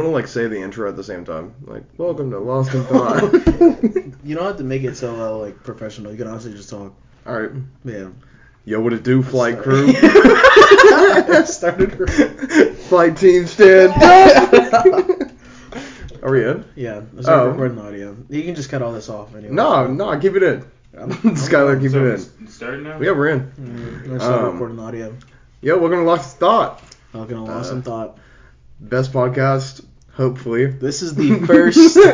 want to like say the intro at the same time. Like, welcome to Lost in Thot. You don't have to make it so uh, like professional. You can honestly just talk. All right. Yeah. Yo, what it do, flight crew? Started. flight team stand up. Are we in? Yeah. Let's Oh. recording the audio. You can just cut all this off anyway. No, no, keep it in. Skylar, keep So it in. starting now? Yeah, we're in. Mm, let's start Um, recording the audio. Yo, welcome to Lost in Thot. I'm gonna lost uh, some thought. Best podcast, hopefully. This is the first.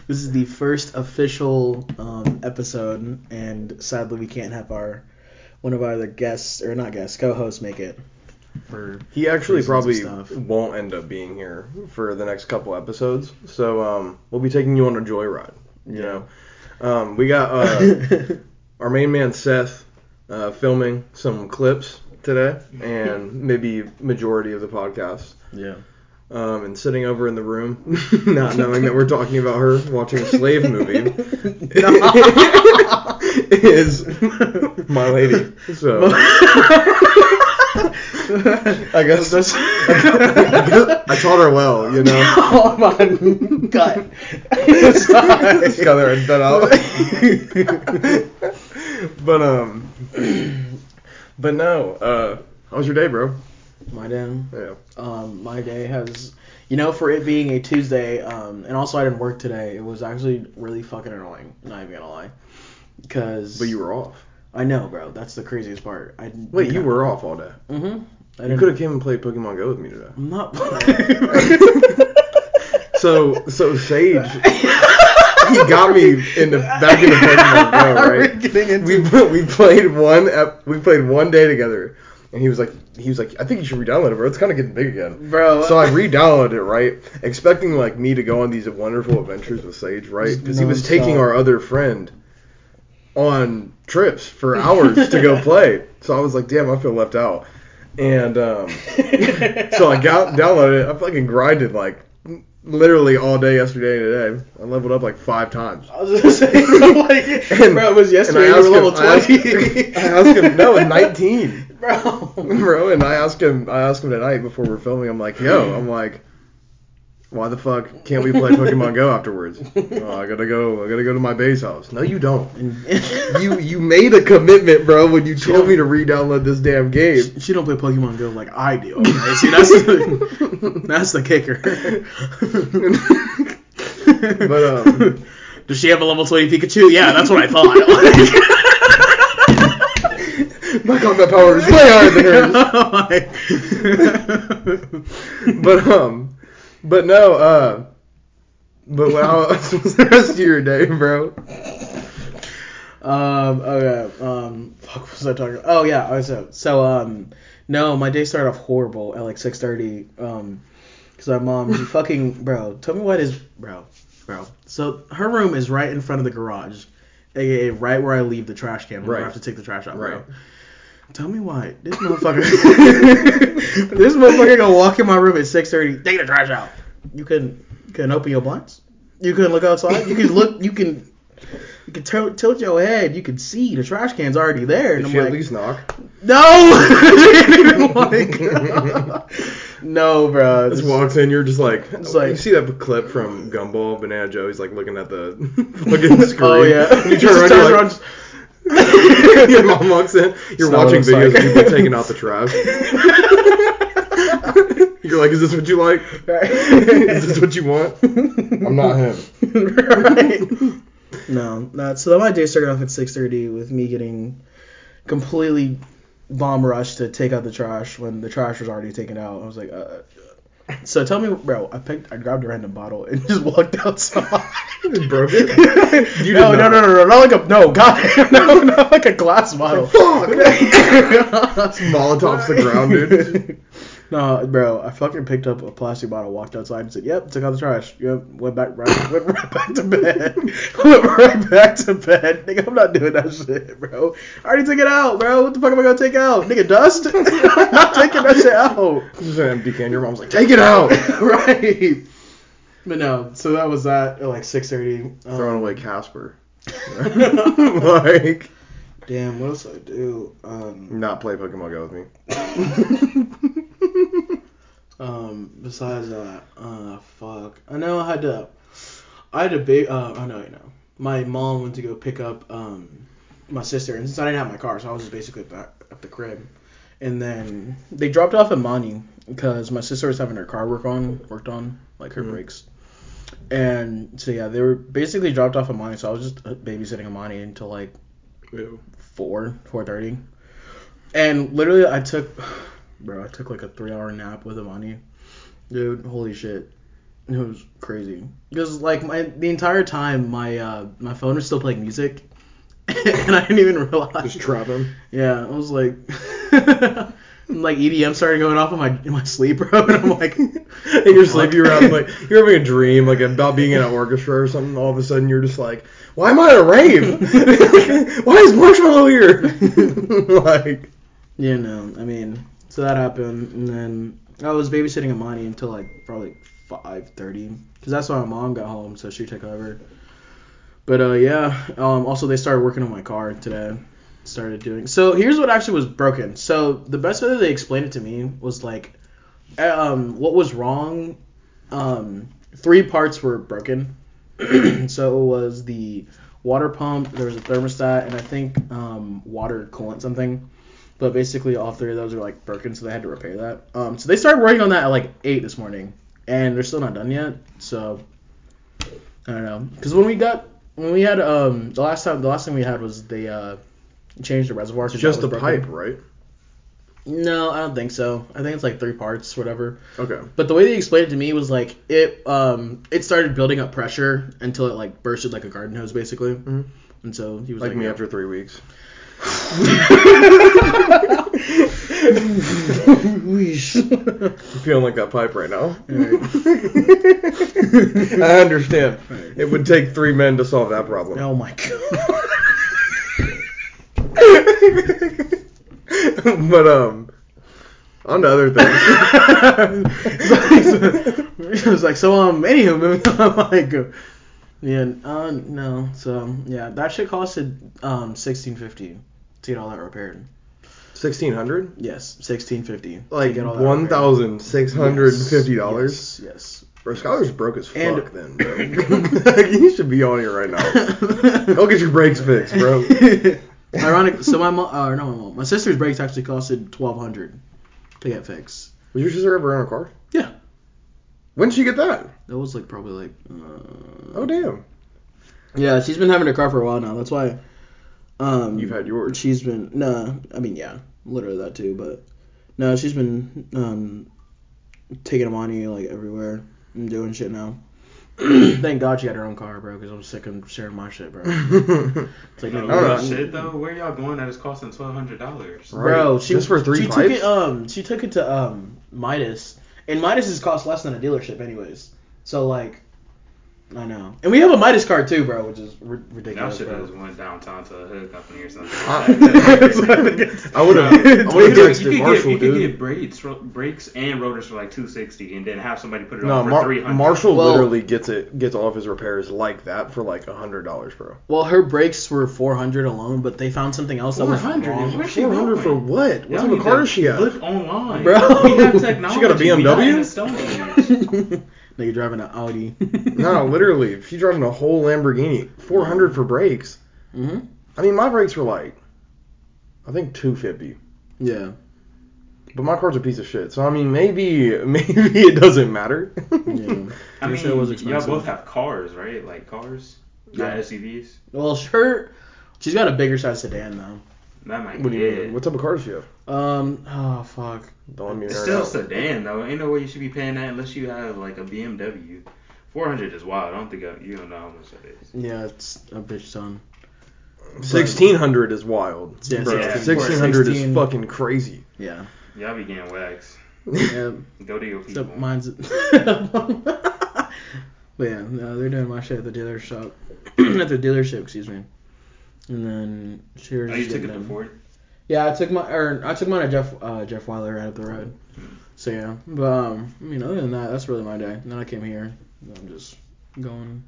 this is the first official um, episode, and sadly we can't have our one of our other guests or not guests, co-hosts make it. For He actually probably won't end up being here for the next couple episodes. So um, we'll be taking you on a joyride. You know, um, we got uh, our main man Seth uh, filming some clips today, and maybe majority of the podcast. yeah. Um, and sitting over in the room, not knowing that we're talking about her watching a slave movie, is my lady. So I guess That's- I taught her well, you know. oh my god. Skylar had that out. but um, but no. Uh, how was your day, bro? my day. Yeah. Um, my day has, you know, for it being a Tuesday, um, and also I didn't work today. It was actually really fucking annoying. Not even gonna lie. Cause. But you were off. I know, bro. That's the craziest part. I Wait, you were off all day. Mm-hmm. I You could have came and played Pokemon Go with me today. I'm not. So so Sage, he got me into back into Pokemon Go, We're right? getting into- We we played one we played one day together, and he was like he was like I think you should re-download it, bro. It's kind of getting big again. bro. So I re-downloaded it, right, expecting like me to go on these wonderful adventures with Sage, right? Because he was taking our other friend on trips for hours to go play. So I was like, damn, I feel left out. And um, so I got downloaded it. I fucking grinded like literally all day yesterday and today. I leveled up like five times. I was gonna say, like, And- bro, it was yesterday. You were level him- I asked- twenty. I asked him, no, 19. bro. bro. And I asked him, I asked him tonight before we're filming. I'm like, yo, I'm like, why the fuck can't we play Pokemon Go afterwards? Oh, I gotta go. I gotta go to my base house. No, you don't. You you made a commitment, bro, when you told me to re-download this damn game. She don't play Pokemon Go like I do. Okay? See, that's the, that's the kicker. But um, does she have a level twenty Pikachu? Yeah, that's what I thought. my combat power is way higher than hers. But um, but no, uh, but how was the rest of your day, bro? um. Okay. Um. Fuck. What was I talking? Oh yeah. I was so um. No, my day started off horrible at like six thirty. Um. Cause my mom, she fucking bro. Tell me what is bro, bro. So her room is right in front of the garage, aka right where I leave the trash can. Where I have to take the trash out, Right. Tell me why this motherfucker, this motherfucker gonna walk in my room at six thirty, take the trash out. You couldn't, couldn't open your blinds. You couldn't look outside. You can look. You can, you can tilt, tilt your head. You can see the trash can's already there. And Did I'm she at least knock? no, like, no, bro. Just walks in, you're just like, It's like- you see that clip from Gumball, Banana Joe. He's like looking at the fucking screen. Oh yeah. You turn around, you're around, like, just- your mom walks in. You're So watching videos like- of people taking out the trash. you're like, is this what you like? Is this what you want? I'm not him. right. No, not so. My day started off at six thirty with me getting completely bomb rushed to take out the trash when the trash was already taken out. I was like, uh. So tell me, bro. I picked, I grabbed a random bottle and just walked outside. Broke it? You no, no, no, no, no, not like a no, god, no, not like a glass bottle. Fuck! Molotovs the ground, dude. No, bro, I fucking picked up a plastic bottle, walked outside, and said, "Yep, took out the trash. Yep, went back, right, went right back to bed. went right back to bed. Nigga, I'm not doing that shit, bro. I already took it out, bro. What the fuck am I gonna take out? Nigga, dust? I'm not taking that shit out. Just an empty can. Your mom's like, take it out. right. But no, so that was that at like 6:30. Um, Throwing away Casper. like, Damn, what else I do? Um, not play Pokemon Go with me. Um, besides that, uh, fuck. I know I had to. I had to big. Uh, I know, you know. My mom went to go pick up um my sister, and since I didn't have my car, so I was just basically the, at the crib. And then they dropped off Monty because my sister was having her car work on worked on like her Mhm. brakes. And so yeah, they were basically dropped off Monty, so I was just uh, babysitting Amani until like four, four thirty. And literally, I took, bro, I took like a three-hour nap with Amani. Dude, holy shit, it was crazy. Because like my the entire time, my uh my phone was still playing music, and I didn't even realize. Just trapping. Yeah, I was like, like EDM started going off in my in my sleep, bro, and I'm like, In your sleep, you're having like you're having a dream like about being in an orchestra or something. All of a sudden, you're just like, "Why am I at a rave? Why is Marshmello here?" like, Yeah, no, I mean, so that happened, and then I was babysitting Amani until like probably five thirty, because that's when my mom got home, so she took over. But uh, yeah, um, also they started working on my car today. Started doing so. Here's what actually was broken. So the best way that they explained it to me was like, um, what was wrong. Um, three parts were broken. so it was the water pump, there was a thermostat, and I think um, water coolant something. But basically, all three of those are like broken, so they had to repair that. Um, so they started working on that at like eight this morning, and they're still not done yet. So I don't know, because when we got when we had um the last time the last thing we had was they uh changed the reservoir. 'cause just the broken. pipe, right? No, I don't think so. I think it's like three parts, whatever. Okay. But the way they explained it to me was like it um it started building up pressure until it like bursted like a garden hose basically. Mhm. And so he was Like like, me yeah. after three weeks. Feeling like that pipe right now. I understand. Right. It would take three men to solve that problem. oh my god. but um, on to other things. it was like so um anywho I'm like yeah uh no so yeah that shit costed um sixteen fifty get all that repaired. Sixteen hundred, Yes, sixteen fifty. like one thousand six hundred fifty dollars. Yes. yes. Bro, Skylar's broke as fuck. And- then, bro. you should be on here right now. Go get your brakes fixed, bro. Ironic. So my mom, uh, no, my mom, my sister's brakes actually costed twelve hundred to get fixed. Was your sister ever in a car? Yeah. When did she get that? That was like probably like. Uh, Oh damn. Yeah, she's been having a car for a while now. That's why. Um, You've had yours. She's been no, I mean yeah, literally that too. But no, she's been um taking Amani like everywhere and doing shit now. Thank God she had her own car, bro, because I'm sick of sharing my shit, bro. It's like, No, I don't know. shit though. Where y'all going that is costing twelve hundred dollars? Right. Bro, she Just for three she pipes? took it um she took it to um Midas, and Midas's cost less than a dealership anyways. So like, I know, and we have a Midas card too, bro, which is ri- Y'all ridiculous. should bro. have went downtown to a hood company or something. I would have. I You would have could, texted you could Marshall, get, you could get brakes, brakes and rotors for like two sixty, and then have somebody put it No, on for Mar- three hundred. Marshall Well- literally gets it gets all of his repairs like that for like a hundred dollars, bro. Well, her brakes were 400 alone, but they found something else that was 400? wrong. Where's she Four hundred for what? What Y'all type of car to does she have? Look online, Bro. We have technology. She got a We BMW? In the Stone Nigga driving an Audi. No, literally, if she's driving a whole Lamborghini, four hundred for brakes. hmm I mean, my brakes were like, I think two fifty, Yeah. but my car's a piece of shit. So I mean, maybe maybe it doesn't matter. Yeah. I Your mean, shit was y'all both have cars, right? Like cars, not Yeah. SUVs. Well, sure. she's got a bigger size sedan though. That might what do you it. mean? What type of car does she have? Um. Oh fuck. Don't let me It's still out. sedan though. Ain't no way you should be paying that unless you have like a BMW. Four hundred is wild. I don't think I, you don't know how much that is. Yeah, it's a bitch ton. Sixteen hundred is wild, Yeah, bro. 16. Sixteen hundred is fucking crazy. Yeah. Y'all be getting waxed. Yeah. Go to your people. Except mine's. but yeah, no, they're doing my shit at the dealer shop, at the dealership, excuse me. And then she was Oh, you just took getting it to them. Yeah, I took my or I took mine to Jeff uh, Jeff Wyler right up the road. So yeah, but um, I mean, other than that, that's really my day. And then I came here. I'm just going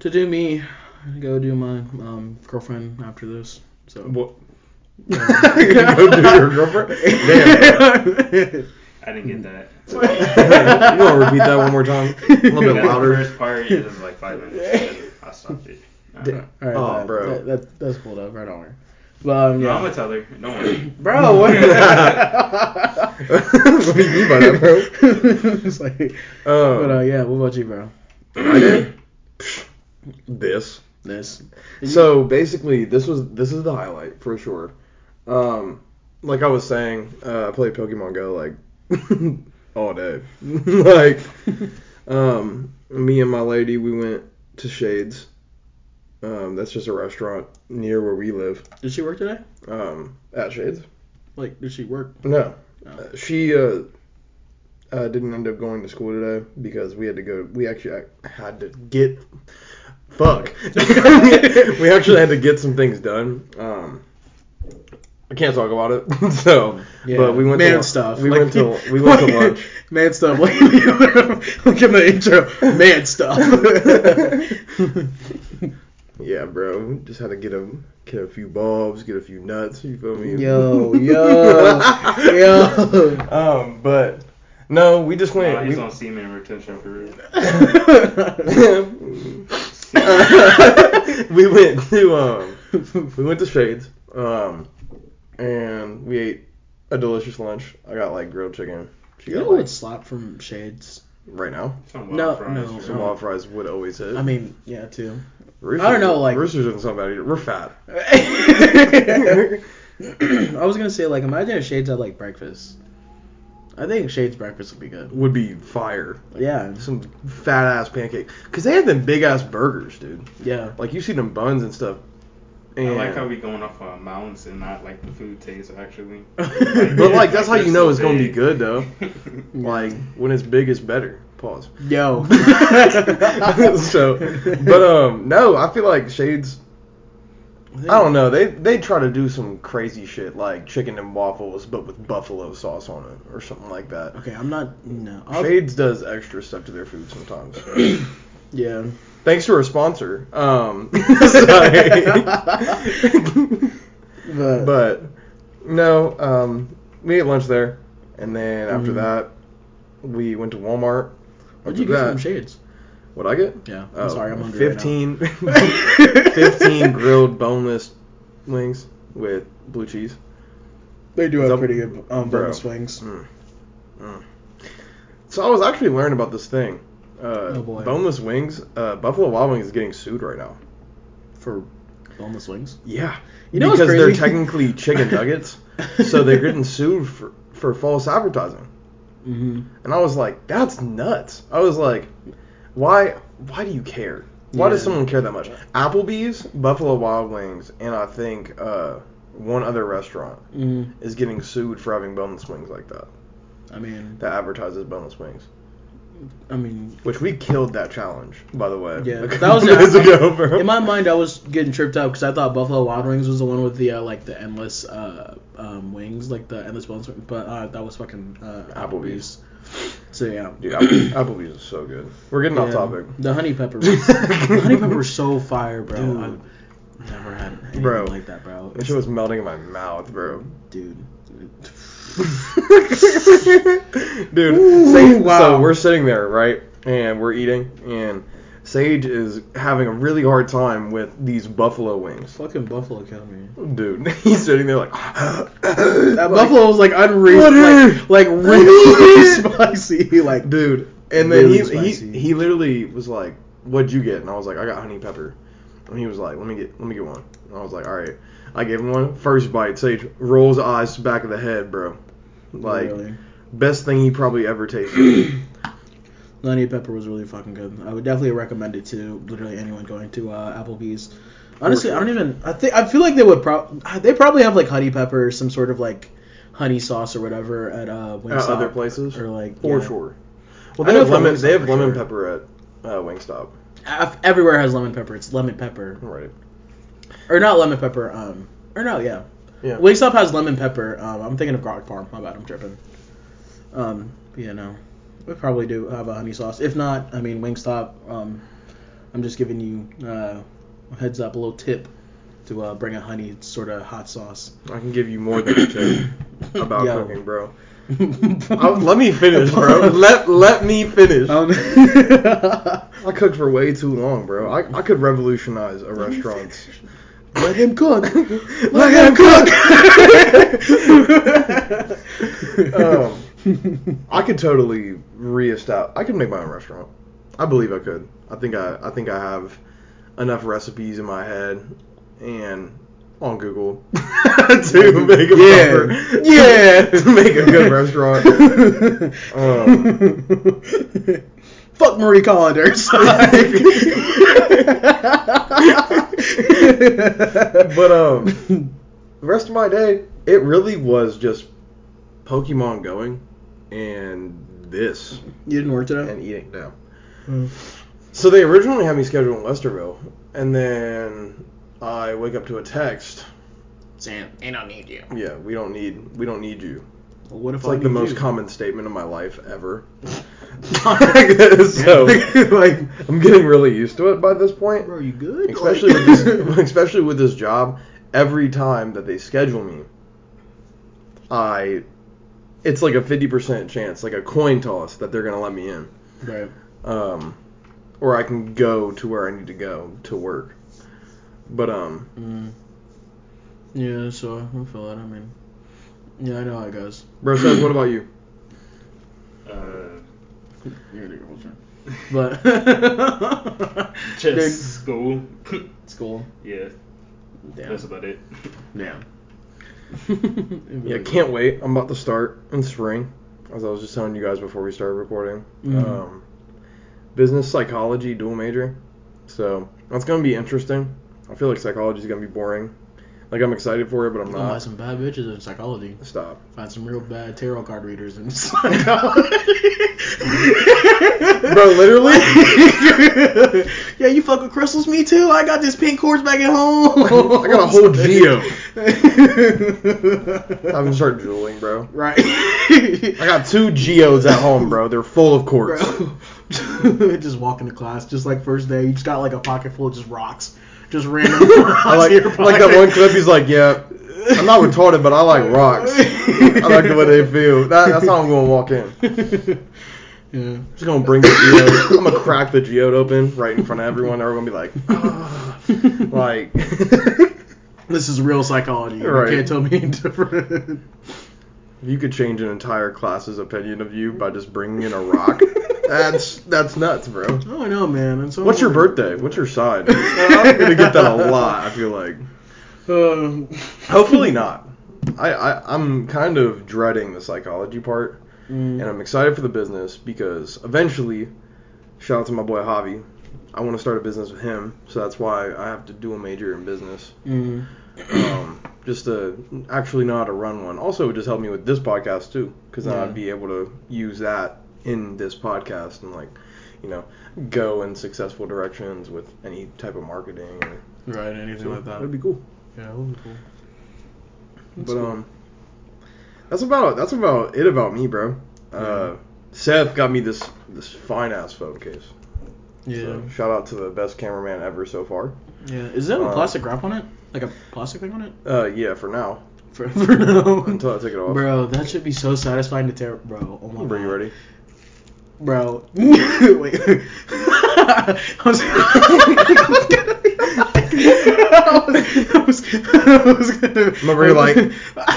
to do me, go do my um girlfriend after this. So What? Go do your girlfriend? Damn. I didn't get that. you want to repeat that one more time? A little bit got the louder. first part, it was like five minutes. and I stopped it. Uh, Di- All right, Oh, that, bro. That, that, that's cool though. Right on. Her. But um, no. I'm gonna tell her. Don't worry. Bro, what? what do you mean by that, bro? it's like, Um, but uh, yeah. What about you, bro? I did this. This. So basically, this was this is the highlight for sure. Um, like I was saying, uh, I played Pokemon Go like all day. like, um, me and my lady, we went to Shades. Um, that's just a restaurant near where we live. Did she work today? Um, at Shades. Like, did she work? No, Oh. Uh, she uh, uh, didn't end up going to school today because we had to go. We actually had to get. Fuck. we actually had to get some things done. Um, I can't talk about it. so, Yeah, but we went man to stuff. We Like- went to we went to lunch. man stuff. Like, look at the intro. Man stuff. Yeah, bro. Just had to get a get a few bulbs, get a few nuts. You feel me? yo, yo, yo. Um, but no, we just went. Nah, he's we- on semen retention for real. we went to um we went to Shades um and we ate a delicious lunch. I got like grilled chicken. She You got know like what slap from Shades? Right now. Some wild No, fries. no, Some no. wild fries would always hit. I mean, yeah, too. Roosters, I don't know, like- Roosters doesn't sound bad either. We're fat. I was gonna say like imagine if Shades had like breakfast. I think Shades breakfast would be good. Would be fire. Yeah, Some fat ass pancake. Cause they have them big ass burgers, dude. yeah. Like you see them buns and stuff. I And, like how we going off on amounts and not like the food taste actually. but like that's how you know it's gonna be good though. Like when it's big, it's better. Pause. Yo. so, but um, no, I feel like Shades. I don't know. They they try to do some crazy shit like chicken and waffles, but with buffalo sauce on it or something like that. Okay, I'm not. No. I'll- Shades does extra stuff to their food sometimes. Yeah. Thanks to our sponsor. Um. But, but no, um, we ate lunch there, and then after Mhm. that, we went to Walmart. what'd you get that- from Shades? What'd I get? Yeah. Oh, I'm sorry, I'm hungry. right now. 15, 15 grilled boneless wings with blue cheese. They do have that- pretty good um, bonus wings. Mm. Mm. So I was actually learning about this thing. Uh, Oh, boy. Boneless wings. Uh, Buffalo Wild Wings is getting sued right now. For boneless wings. Yeah. You know what's because they're technically chicken nuggets, so they're getting sued for, for false advertising. Mm-hmm. And I was like, that's nuts. I was like, why why do you care? Why does someone care that much? Applebee's, Buffalo Wild Wings, and I think uh, one other restaurant Mm-hmm. is getting sued for having boneless wings like that. I mean, That advertises boneless wings. I mean, Which we killed that challenge, by the way. Yeah, that was- days ago, bro. in my mind, I was getting tripped up because I thought Buffalo Wild Wings was the one with the uh, like the endless uh, um, wings, like the endless wings, but uh, that was fucking uh, Applebee's. So yeah. Dude, Apple, Applebee's is so good. We're getting off topic. The honey pepper. the honey pepper was so fire, bro. Dude. I've never had anything Bro. like that, bro. That shit was melting in my mouth, bro. dude. Dude, Sage, wow. so we're sitting there, right? And we're eating, and Sage is having a really hard time with these buffalo wings. Fucking buffalo killed me. Dude, he's sitting there like. That buffalo was like unreal, like, like really spicy, like Dude, and then Really he, spicy. he he literally was like, "What'd you get?" And I was like, "I got honey pepper." And he was like, "Let me get let me get one." And I was like, "All right." I gave him one first bite, Sage rolls eyes back of the head, bro. Like really. best thing he probably ever tasted. Honey pepper was really fucking good. I would definitely recommend it to literally anyone going to uh, Applebee's. Honestly, I don't even. I think I feel like they would. Pro- they probably have like honey pepper, or some sort of like honey sauce or whatever at uh, At Wingstop. other places, or like for yeah. sure. Well, they have lemon. They have lemon sure. pepper at uh, Wingstop. Everywhere has lemon pepper. It's lemon pepper, Right. Or not lemon pepper. Um, or no, yeah. Yeah. Wingstop has lemon pepper. Um, I'm thinking of Grog Farm. My bad, I'm tripping. Um, yeah, no, we probably do have a honey sauce. If not, I mean Wingstop. Um, I'm just giving you uh, a heads up, a little tip. to uh, bring a honey sort of hot sauce. I can give you more than a tip about Yo. cooking, bro. Oh, let me finish, bro. Let let me finish. Um, I cooked for way too long, bro. I, I could revolutionize a restaurant. Let him cook. Let him cook. um, I could totally reestablish. I could make my own restaurant. I believe I could. I think I. I think I have enough recipes in my head and on Google to make a Yeah. proper, yeah to make a good restaurant. Um, Fuck Marie Callender's. but um, the rest of my day, it really was just Pokemon going and this you didn't work today. and eating no. Mm. So they originally had me scheduled in Westerville, and then I wake up to a text. Sam, they don't need you. Yeah, we don't need we don't need you. Well, what if It's I like the most you? common statement of my life ever. so like, I'm getting really used to it by this point. bro, you good? especially Like- with this, especially with this job. Every time that they schedule me, I, it's like a fifty percent chance, like a coin toss, that they're gonna let me in, right. um, or I can go to where I need to go to work. But um, Mm. Yeah, so I feel it. I mean, yeah, I know how it goes. bro, Seth, what about you? Uh, You're the girl, But just school. school. yeah, Damn. that's about it. Damn. Yeah, can't wait. I'm about to start in spring, as I was just telling you guys before we started recording. Mhm. Um, business psychology dual major, so that's gonna be interesting. I feel like psychology is gonna be boring. Like I'm excited for it, but I'm not Gonna buy some bad bitches in psychology. Stop. Find some real bad tarot card readers in psychology. Bro, literally? yeah, you fuck with crystals? Me too. I got this pink quartz back at home. I got a whole geo. I'm gonna start drooling, bro. right. I got two geodes at home, bro. They're full of quartz. Just walk into class, just like first day, you just got like a pocket full of just rocks. Just random rocks I like, in like that one clip. He's like, "Yeah, I'm not retarded, but I like rocks. I like the way they feel. That, that's how I'm gonna walk in. yeah. Just gonna bring the geode. I'm gonna crack the geode open right in front of everyone. They're gonna be like, "Ah." like, This is real psychology. Right. You can't tell me any different. You could change an entire class's opinion of you by just bringing in a rock. That's that's nuts, bro. Oh, I know, man. And so What's your birthday? What's your sign? I'm gonna get that a lot. I feel like. Um, Hopefully not. I, I I'm kind of dreading the psychology part, mm, and I'm excited for the business because eventually, shout out to my boy Javi, I want to start a business with him. So that's why I have to do a major in business, mm, um, just to actually know how to run one. Also, it would just help me with this podcast too, because Yeah. I'd be able to use that in this podcast and like, you know, go in successful directions with any type of marketing or right, anything so like that. That'd be cool. yeah, that would be cool. That's but cool. um, that's about that's about it about me, bro. Uh, Seth got me this this fine ass phone case. yeah, So shout out to the best cameraman ever so far. yeah. Is that a uh, plastic wrap on it? Like a plastic thing on it? Uh, yeah, for now For, for now. until I take it off. Bro, that should be so satisfying to tear. Bro, oh my Bro, you ready? Bro, wait. I was, I was, I was, I was gonna. Remember you're like, like, like-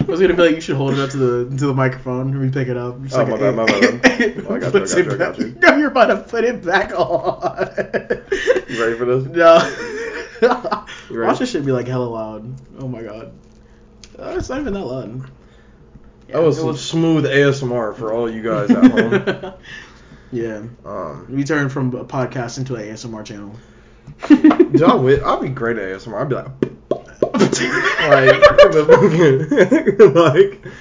I was gonna be like, you should hold it up to the to the microphone and we pick it up. Just Oh, like my bad, my bad. Oh, I got you, I got you, I got you. No, you're about to put it back on. You ready for this? No. You ready? Watch this shit be like hella loud. Oh my god. Uh, it's not even that loud. That was it some smooth ASMR for all you guys at home. yeah. Um, We turned from a podcast into an ASMR channel. dude, I would, I'd be great at ASMR. I'd be like, like, like,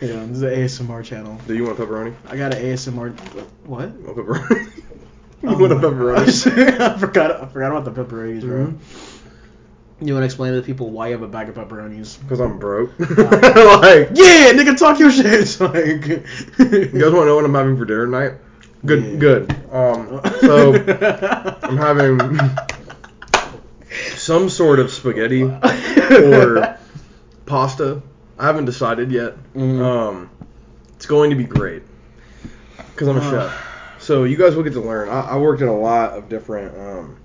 Yeah, this is an ASMR channel. do you want pepperoni? I got an ASMR. What? You want pepperoni? You Oh want a my pepperoni? I forgot. I forgot about the pepperonis, bro. Mhm. You want to explain to the people why you have a bag of pepperonis? Because I'm broke. Like, Yeah, nigga, talk your shit. It's like, you guys want to know what I'm having for dinner tonight? Good, Yeah. good. Um, so I'm having some sort of spaghetti or pasta. I haven't decided yet. Mhm. Um, it's going to be great because I'm a Uh. chef. So you guys will get to learn. I, I worked in a lot of different um,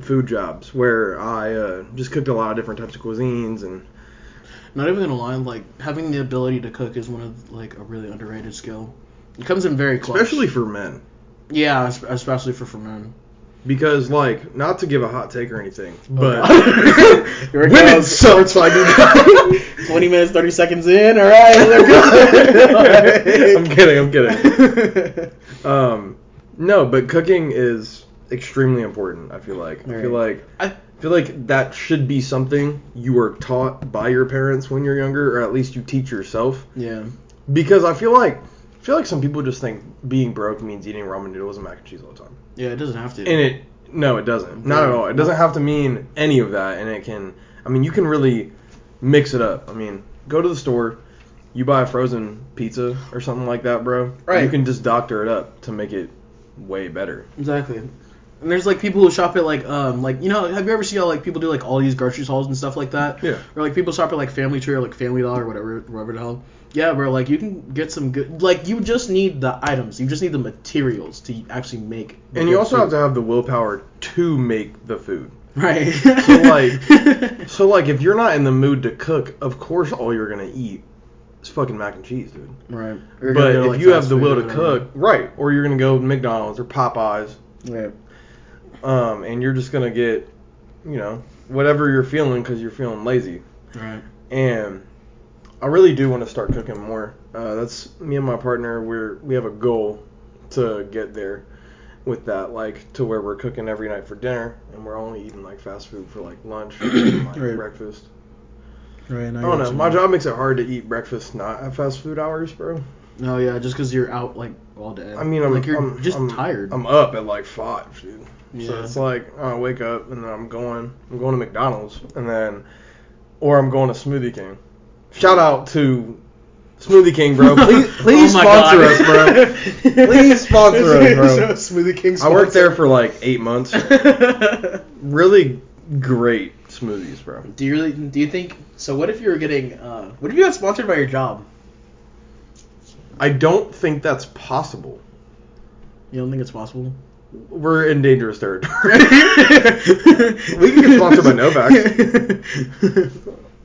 food jobs where I uh, just cooked a lot of different types of cuisines and Not even gonna lie, like having the ability to cook is one of like a really underrated skill. It comes in very clutch. especially for men. yeah, es- especially for for men. Because like, not to give a hot take or anything, but God. Here it women goes. suck. Twenty minutes, thirty seconds in. All right, we're good. I'm kidding. I'm kidding. Um, no, but cooking is extremely important. I feel like. I feel like. I- feel like that should be something you are taught by your parents when you're younger, or at least you teach yourself. yeah. Because I feel like I feel like some people just think being broke means eating ramen noodles and mac and cheese all the time. Yeah, it doesn't have to. And it no, it doesn't. Not at all. It doesn't have to mean any of that, and it can. I mean, you can really mix it up. I mean, go to the store, you buy a frozen pizza or something like that, bro. Right. You can just doctor it up to make it way better. Exactly. And there's like people who shop at like um like you know have you ever seen how like people do like all these grocery hauls and stuff like that? Yeah. Or like people shop at like Family Tree or like Family Dollar or whatever whatever the hell. Yeah, bro. Like you can get some good. Like you just need the items. You just need the materials to actually make. the And you good also have to have the willpower to make the food. Right. So like, so like, if you're not in the mood to cook, of course all you're gonna eat is fucking mac and cheese, dude. right. But go if like, you have the will to cook, right, or you're gonna go to McDonald's or Popeyes, Right. um, and you're just gonna get, you know, whatever you're feeling because you're feeling lazy. Right. And I really do want to start cooking more. Uh, that's me and my partner. We're we have a goal to get there with that, like to where we're cooking every night for dinner, and we're only eating like fast food for like lunch and like Right. breakfast. Right. I don't know. My job makes it hard to eat breakfast not at fast food hours, bro. No, yeah, just because you're out like all day. I mean, I'm like you're I'm, just I'm- tired. I'm up at like five, dude. Yeah. So it's like I wake up and then I'm going, I'm going to McDonald's, and then, or I'm going to Smoothie King. Shout out to Smoothie King, bro. Please, please Oh sponsor God. us, bro. Please sponsor us, bro. Smoothie King. I worked there for like eight months. Really great smoothies, bro. do you really? Do you think? So what if you were getting? Uh, what if you got sponsored by your job? I don't think that's possible. You don't think it's possible? We're in dangerous territory. we can get sponsored by Novak.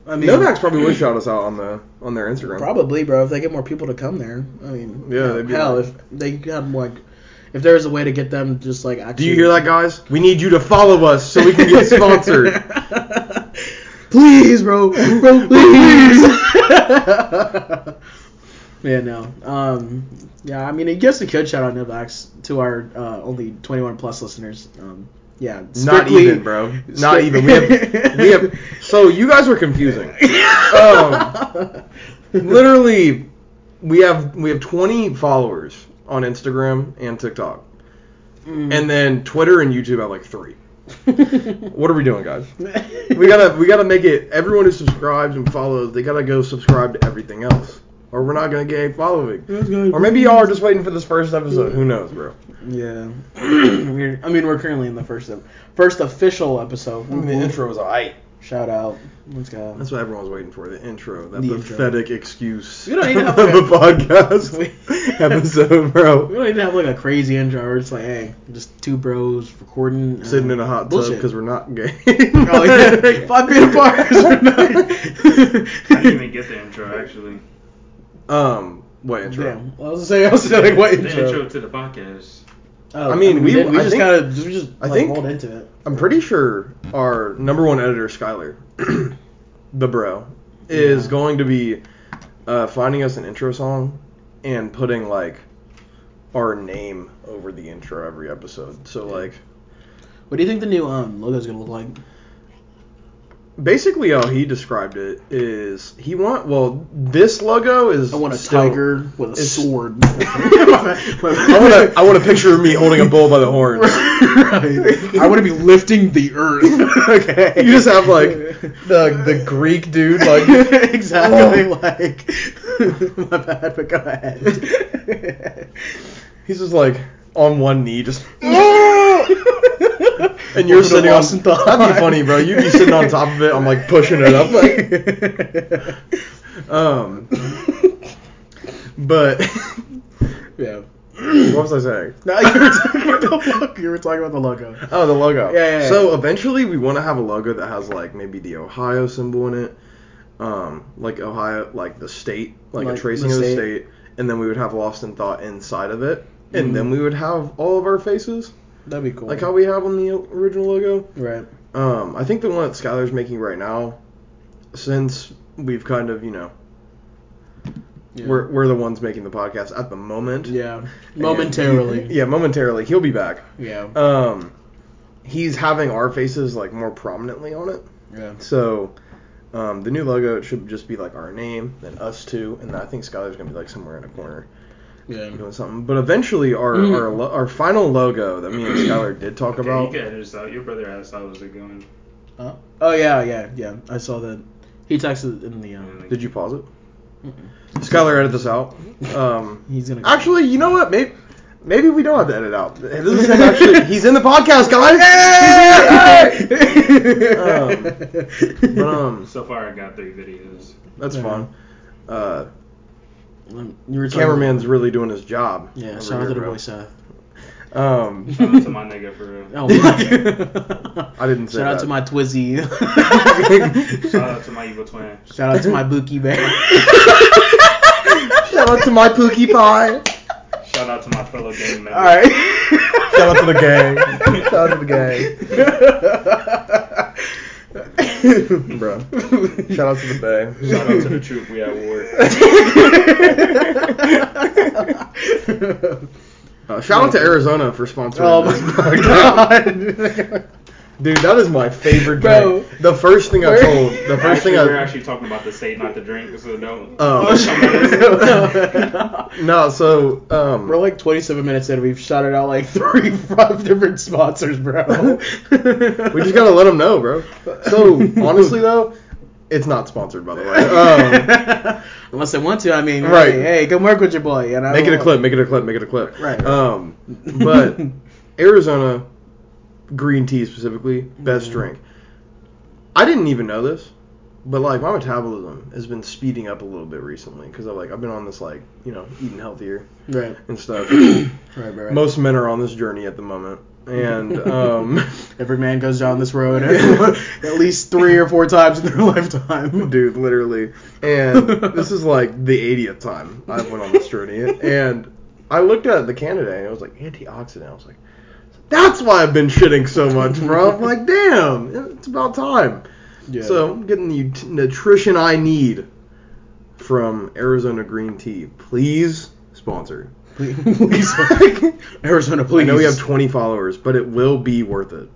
I mean, Novak's probably would shout us out on the on their Instagram. Probably, bro. If they get more people to come there, I mean, Yeah, you know, they'd be hell, like- if they had like, if there was a way to get them just like actually. Do you hear that, guys? We need you to follow us so we can get sponsored. please, bro, bro, please. yeah, no. Um, yeah, I mean, I guess we could shout out Novax to our uh, only 21 plus listeners. Um, yeah, Not even, bro. Not even. We have, we have. So you guys were confusing. Um, literally, we have we have 20 followers on Instagram and TikTok, Mm. and then Twitter and YouTube have like three. What are we doing, guys? We gotta we gotta make it. Everyone who subscribes and follows, they gotta go subscribe to everything else, or we're not gonna get any following. Or maybe y'all are just waiting for this first episode. Who knows, bro? Yeah, We're- I mean, we're currently in the first first official episode. The intro was alright. Shout out. Let's go. That's what everyone's waiting for. The intro. That The intro. pathetic excuse We don't need to have of a podcast episode, bro. We don't even have like a crazy intro. We're just like, hey, just two bros recording. Sitting uh, in a hot tub because we're not gay. Oh yeah, five feet apart. 'cause we're not- I didn't even get the intro actually. Um, what intro? Damn, I was saying, I was saying, like, what The intro? intro to the podcast. Oh, I mean, we- did- we just think- kind of, we just I like, think- rolled into it. I'm pretty sure our number one editor, Skyler, the bro, is Yeah. going to be uh, finding us an intro song and putting like our name over the intro every episode. So Yeah. like What do you think the new um logo is gonna look like? Basically how he described it is he want well this logo is I want a still- tiger with a it's- sword. I want to I want a picture of me holding a bull by the horns. I want to be lifting the earth. okay. You just have like the the Greek dude like exactly oh. like my bad, but go ahead. he's just like on one knee just And you're sitting on. That'd be funny, bro. You'd be sitting on top of it. I'm like pushing it up, like. Um. But yeah. what was I saying? No, you were talking about the logo. You were talking about the logo. Oh, the logo. Yeah, yeah, yeah. So eventually, we want to have a logo that has like maybe the Ohio symbol in it, um, like Ohio, like the state, like, Like a tracing the of the state. state, and then we would have Lost in Thot inside of it, and Mhm. then we would have all of our faces, That'd be cool. like how we have on the original logo. right. Um, I think the one that Skylar's making right now, since we've kind of, you know, Yeah. we're we're the ones making the podcast at the moment. yeah. And- Momentarily. yeah, momentarily. He'll be back. Yeah. Um, he's having our faces like more prominently on it. Yeah. So, um, the new logo it should just be like our name, then us two, and I think Skylar's gonna be like somewhere in a corner Yeah. doing something. But eventually, our Mm. our lo- our final logo that me and Skylar did talk Okay, about. you can edit this out. Your brother asked how was it going. Oh. oh yeah, yeah, yeah. I saw that. He texted in the. Um, Did you pause it? Mm-mm. Skylar, edit this out. Um, He's gonna. actually, you know what? Maybe. Maybe we don't have to edit out. This is him actually. He's in the podcast, guys. Um, but um, So far, I got three videos. that's Yeah. fun. Uh, you were talking- cameraman's really doing his job. Yeah. over Shout out to the boy Seth. Um, Shout out to my nigga for real. Oh my. I didn't say Shout out to my Twizzy. Shout out to my evil twin. Shout out to my Bookie Bear. Shout out to my Pookie Pie. Shout out to my fellow gang members. All right. Shout out to the gang. Shout out to the gang. Bro. Shout out to the Bay. Shout out to the troop. We at war. Uh, shout out to Arizona for sponsoring Oh my podcast. god. Dude, that is my favorite Bro. drink. The first thing I told, the first actually, thing we're I, actually talking about the state, not the drink, so don't. oh, no, so um, We're like 27 minutes in. We've shouted out like three, five different sponsors, bro. we just gotta let them know, bro. So honestly though, it's not sponsored by the way. Um, Unless they want to, I mean, Right. Hey, hey, come work with your boy. You know? make it a clip, make it a clip, make it a clip. Right. Um, but Arizona green tea specifically, best Mhm. drink. I didn't even know this, but like my metabolism has been speeding up a little bit recently because I like I've been on this like you know eating healthier Right. and stuff. Right, right, right. Most men are on this journey at the moment, and um, Every man goes down this road at least three or four times in their lifetime. dude, literally. And this is like the 80th time I've went on this journey, and I looked at the can today and it was like antioxidant. I was like, that's why I've been shitting so much, bro. I'm like, damn, it's about time. Yeah. So I'm getting the nutrition I need from Arizona Green Tea. Please sponsor. please, please Arizona, please. I know we have 20 followers, but it will be worth it.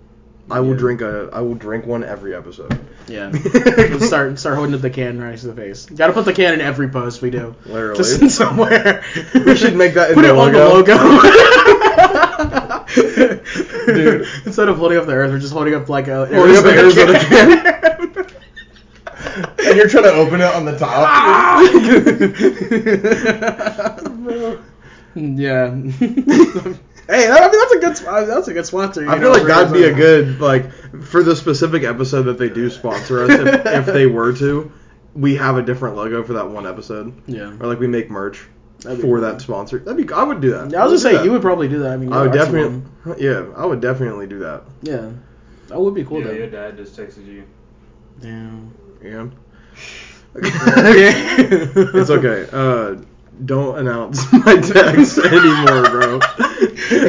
I will Yeah. drink a I will drink one every episode. Yeah. Start start holding up the can right to the face. Got to put the can in every post we do. Literally. Just in somewhere. We should make that Put it on logo. the logo. Dude. Instead of holding up the earth, we're just holding up like a Holding up an Arizona can. and you're trying to open it on the top. yeah. hey, that, I mean, that's a good sp- that's a good sponsor. I know, feel like that'd be a good like for the specific episode that they do sponsor us if, if they were to. We have a different logo for that one episode, Yeah. or like we make merch That'd for that sponsor. That'd be I would do that. I was just would do saying, that. you would probably do that. I mean, I would definitely. one. Yeah, I would definitely do that. Yeah. That would be cool yeah, though. your dad just texted you. Damn. Yeah. it's it's okay. Uh, don't announce my text anymore, bro.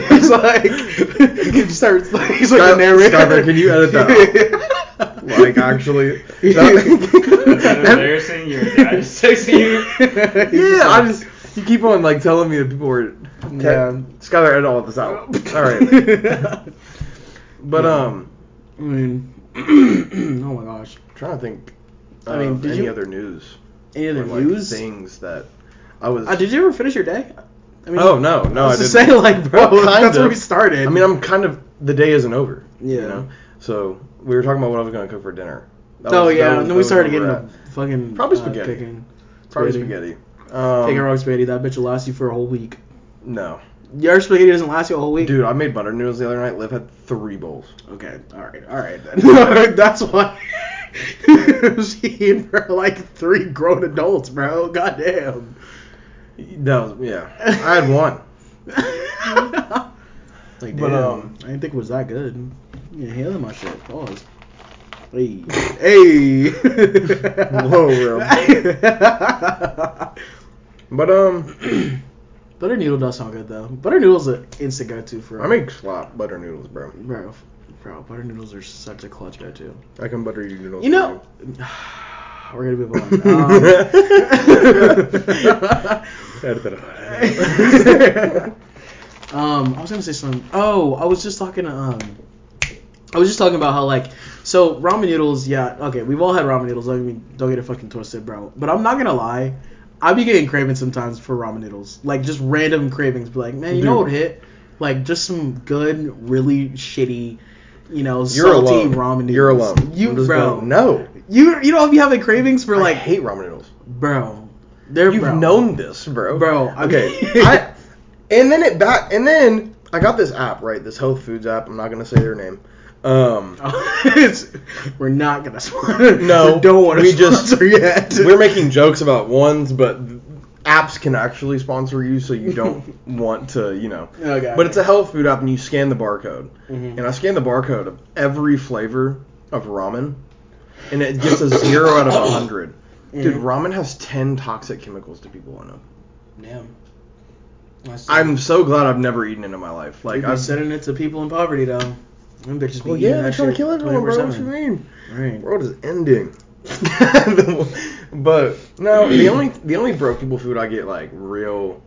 He's like, he starts like, he's like Sky- the narrator. Skylar, can you edit that? Like actually. Is that that- embarrassing? Your dad just texting you. yeah, I just you keep on like telling me that people were. Te- Yeah. Skylar, edit all this out. All right. But Yeah. um, I mean, oh my gosh. I'm trying to think. I mean, of did any you- other news? Any other or, like, news? things that I was. Uh, did you ever finish your day? I mean, oh no, no, I I, was didn't. just saying, like, bro, Well, kind that's where of. we started. I mean, I'm kind of the day isn't over. Yeah. You know, so we were talking about what I was going to cook for dinner. That oh was- that yeah, was- and then we was started where getting we're the fucking Probably uh, spaghetti. cooking. probably spaghetti. Um, Take a wrong spaghetti. That bitch will last you for a whole week. No, Your spaghetti doesn't last you a whole week. dude, I made butter noodles the other night. Liv had three bowls. Okay, all right, all right. Then. That's why she eating for like three grown adults, bro. Goddamn. That was yeah. I had one. like, But, um, I didn't think it was that good. Yeah, hailing my shit. Pause. Hey, hey. Whoa, bro. But um, Butter noodle does sound good though. Butter noodles an instant go-to for. I make slop butter noodles, bro. bro, bro. Butter noodles are such a clutch go-to. I can butter you noodles. You know, we're gonna move on. Um, um, I was gonna say something. Oh, I was just talking to um, I was just talking about how like so ramen noodles. Yeah, okay, we've all had ramen noodles. Don't get, don't get it fucking twisted, bro. But I'm not gonna lie, I be getting cravings sometimes for ramen noodles. Like just random cravings. Be like, man, you know what hit? Like just some good, really shitty. You know, You're salty alone. ramen noodles. You're alone. You, I'm just bro. going, no. You, you don't be having cravings for I like, hate ramen noodles. bro. They're You've bro. known this, bro. Bro, I Okay. mean- I and then it back and then I got this app, right? This health foods app. I'm not gonna say their name. Um, It's- we're not gonna sponsor. No, don't want to we just- sponsor yet. we're making jokes about ones, but apps can actually sponsor you, so you don't want to, you know. Okay. But it's a health food app, and you scan the barcode. Mhm. And I scan the barcode of every flavor of ramen, and it gets a zero out of a hundred. Dude, Mhm. ramen has ten toxic chemicals to people in know. Damn. I'm so glad I've never eaten it in my life. Like I've sending it to people in poverty though. Bitches be Well, yeah, they're trying to kill everyone, bro. What you mean? Right. World is ending. but no, the only the only broke people food I get like real.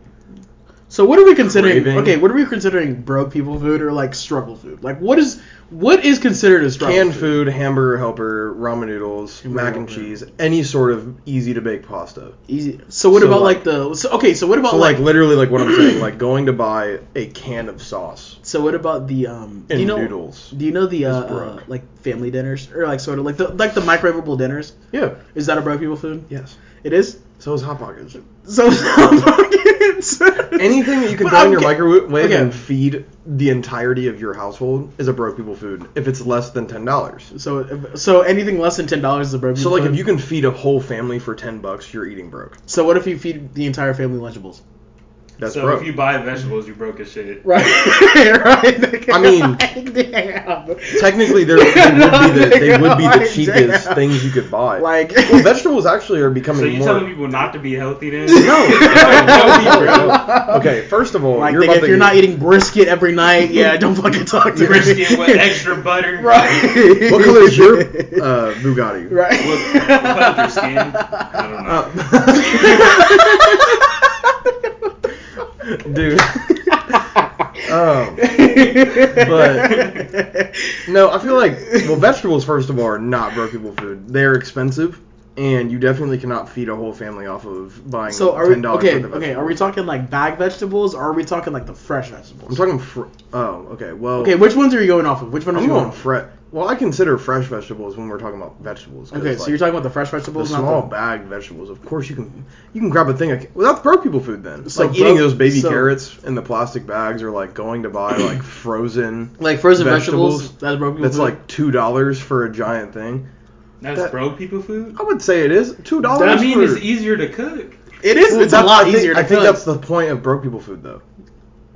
So what are we considering? Craving. Okay, what are we considering broke people food or like struggle food? Like what is what is considered a struggle Canned food, hamburger helper, ramen noodles, Hamburger mac and helper. cheese, any sort of easy to bake pasta. Easy. So what So, about like, like- the? So, okay, so what about So like, like? literally like what I'm saying, like going to buy a can of sauce so what about the um? Do and you know? noodles. Do you know the uh, uh like family dinners or like sort of like the like the microwavable dinners? Yeah. Is that a broke people food? Yes. It is. So is hot pockets. So hot pockets. Anything that you can throw in your microwave Okay. and feed the entirety of your household is a broke people food if it's less than ten dollars. So so anything less than ten dollars is a broke So like food? if you can feed a whole family for ten bucks, you're eating broke. So what if you feed the entire family Lunchables? That's so broke. if you buy vegetables, you broke as shit. Right. right. I mean, Damn. Technically, they're, would be the, they would be the Like, cheapest damn. things you could buy. Like well, vegetables actually are becoming So you more. telling people not to be healthy then? no, no, no, Okay, first of all, Like you're nigga, about if you're get- not eating brisket every night, yeah, don't fucking talk to me. Brisket with extra butter. Right. What color is your uh, Bugatti? Right. What, what color is your skin? I don't know. Uh, dude. um, but no, I feel like well, vegetables first of all are not broke people food. They're expensive, and you definitely cannot feed a whole family off of buying So are we ten dollars okay? Okay, are we talking like bag vegetables, or are we talking like the fresh vegetables? I'm talking. Fr- oh, okay. Well, Okay, which ones are you going off of? Which one are I'm you going going fresh. Well, I consider fresh vegetables when we're talking about vegetables. 'cause, Okay, so like, you're talking about the fresh the vegetables, small not bag vegetables. Of course, you can you can grab a thing. Of, well, that's broke people food then. It's So like eating broke- those baby so- carrots in the plastic bags, or like going to buy like frozen. like frozen vegetables. vegetables. That's broken. That's like two dollars for a giant thing. That's That- broke people food? I would say it is two dollars. I mean, for, it's easier to cook. it is. Well, it's a that- lot I think, easier to I think cook. that's the point of broke people food, though.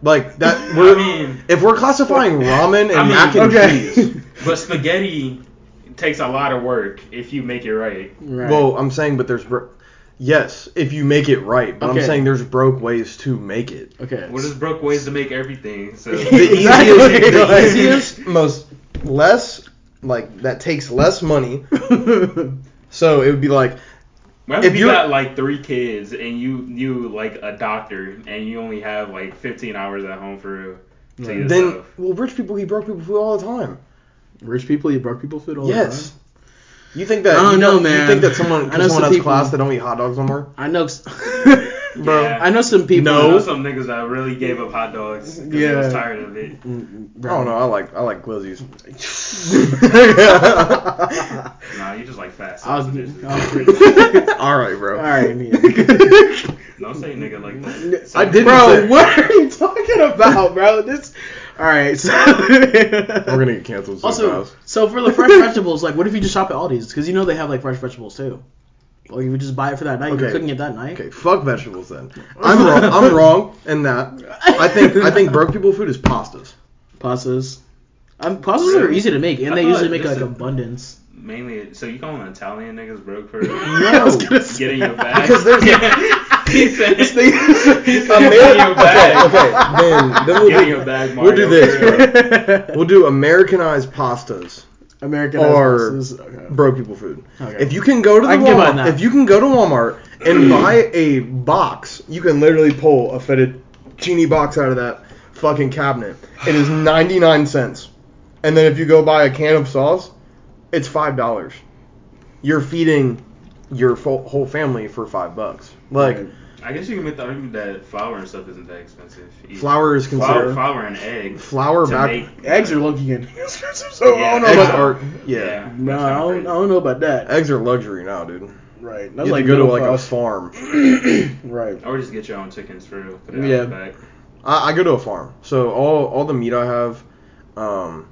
Like that. We're, mean- if we're classifying ramen and I mean, mac and okay. cheese. But spaghetti takes a lot of work if you make it right. Right. Well, I'm saying, but there's bro- yes, if you make it right. But Okay. I'm saying there's broke ways to make it. okay. What is broke ways to make everything? So The easiest, the easiest, most less like that takes less money. So it would be like What If if you got like three kids and you you like a doctor and you only have like 15 hours at home for to Right. then yourself? well, rich people eat broke people food all the time. Rich people eat broke people food all yes. the time. You think that? I don't you know, You man. You think that someone, I know someone some has people- class that don't eat hot dogs no more? I know. Bro, Yeah. I know some people. I know No. some niggas that really gave up hot dogs because they Yeah. was tired of it. Mm, I don't know. I like I like glizzies. Nah, you just like fast I was, sausages. I was pretty- all right, bro. All right. Don't say nigga like that. Yeah. I didn't Bro, say- what are you talking about, bro? This. All right. So We're gonna get canceled so also, fast. so for the fresh vegetables, like, what if you just shop at Aldi's? Because you know they have like fresh vegetables too. Like, you would just buy it for that night. You're Okay. cooking it that night. Okay, fuck vegetables then. I'm wrong. I'm wrong in that. I think I think broke people food is pastas. Pastas. Um, pastas are easy to make, and I they thought usually make like a- abundance. Mainly, so you call them Italian niggas broke for I was gonna getting your bag? Because there's- he said, This thing- he said Ameri- bag. okay, okay, then then we'll do, your bag, we'll do this. we'll do Americanized pastas, American Or- pastas. Okay. broke people food. Okay. If you can go to the I can get behind Walmart, if you can go to Walmart and buy a box, you can literally pull a fettuccine box out of that fucking cabinet. It is 99 cents. And then if you go buy a can of sauce, it's five dollars. You're feeding your fo- whole family for five bucks. Like Right. I guess you can make the argument that flour and stuff isn't that expensive. either. flour is flour, considered flour and egg. flour back. make Eggs are low-key getting expensive, so I don't know eggs about. are yeah. No, that's I don't, I don't know about that. Eggs are luxury now, dude. Right. You That's have like to go to middle like a farm. Right. Or just get your own chickens for real. Put it Yeah. back. I, I go to a farm, so all all the meat I have, um,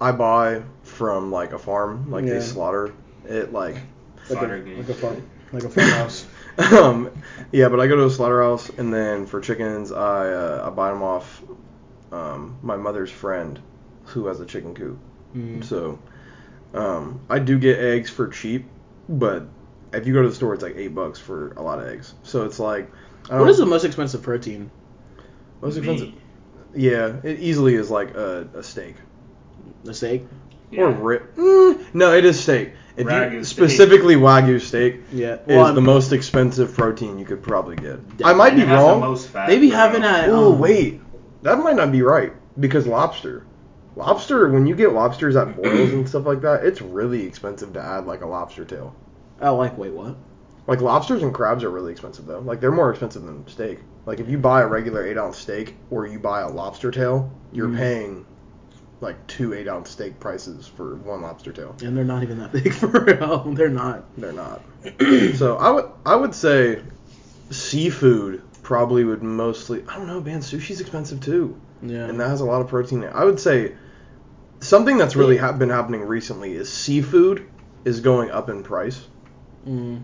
I buy from like a farm, like Yeah. they slaughter it, like, Like Slaughter a, game. like a farm, like a farmhouse. Um, yeah. But I go to a slaughterhouse, and then for chickens, I uh, I buy them off, um, my mother's friend, who has a chicken coop. Mm. So, um, I do get eggs for cheap, but if you go to the store, it's like eight bucks for a lot of eggs. So it's like, I What don't- is the most expensive protein? most expensive? Meat. Yeah, it easily is like a, a steak. The steak. Or Yeah. rib. Mm, no, it is steak. If Wagyu you, steak. specifically wagyu steak Yeah. is Well, the most expensive protein you could probably get. I might And be it has the wrong. most fat, They be bro. having a. Oh um, wait, that might not be right because lobster. Lobster, when you get lobsters at boils and stuff like that, it's really expensive to add like a lobster tail. I like. Wait, what? Like lobsters and crabs are really expensive though. Like they're more expensive than steak. Like if you buy a regular eight ounce steak or you buy a lobster tail, you're Mhm. paying like two eight ounce steak prices for one lobster tail. And they're not even that big for real. They're not. They're not. so I would I would say seafood probably would mostly I don't know, man, sushi's expensive too. Yeah. And that has a lot of protein. I would say something that's really ha- been happening recently is seafood is going up in price. Mm.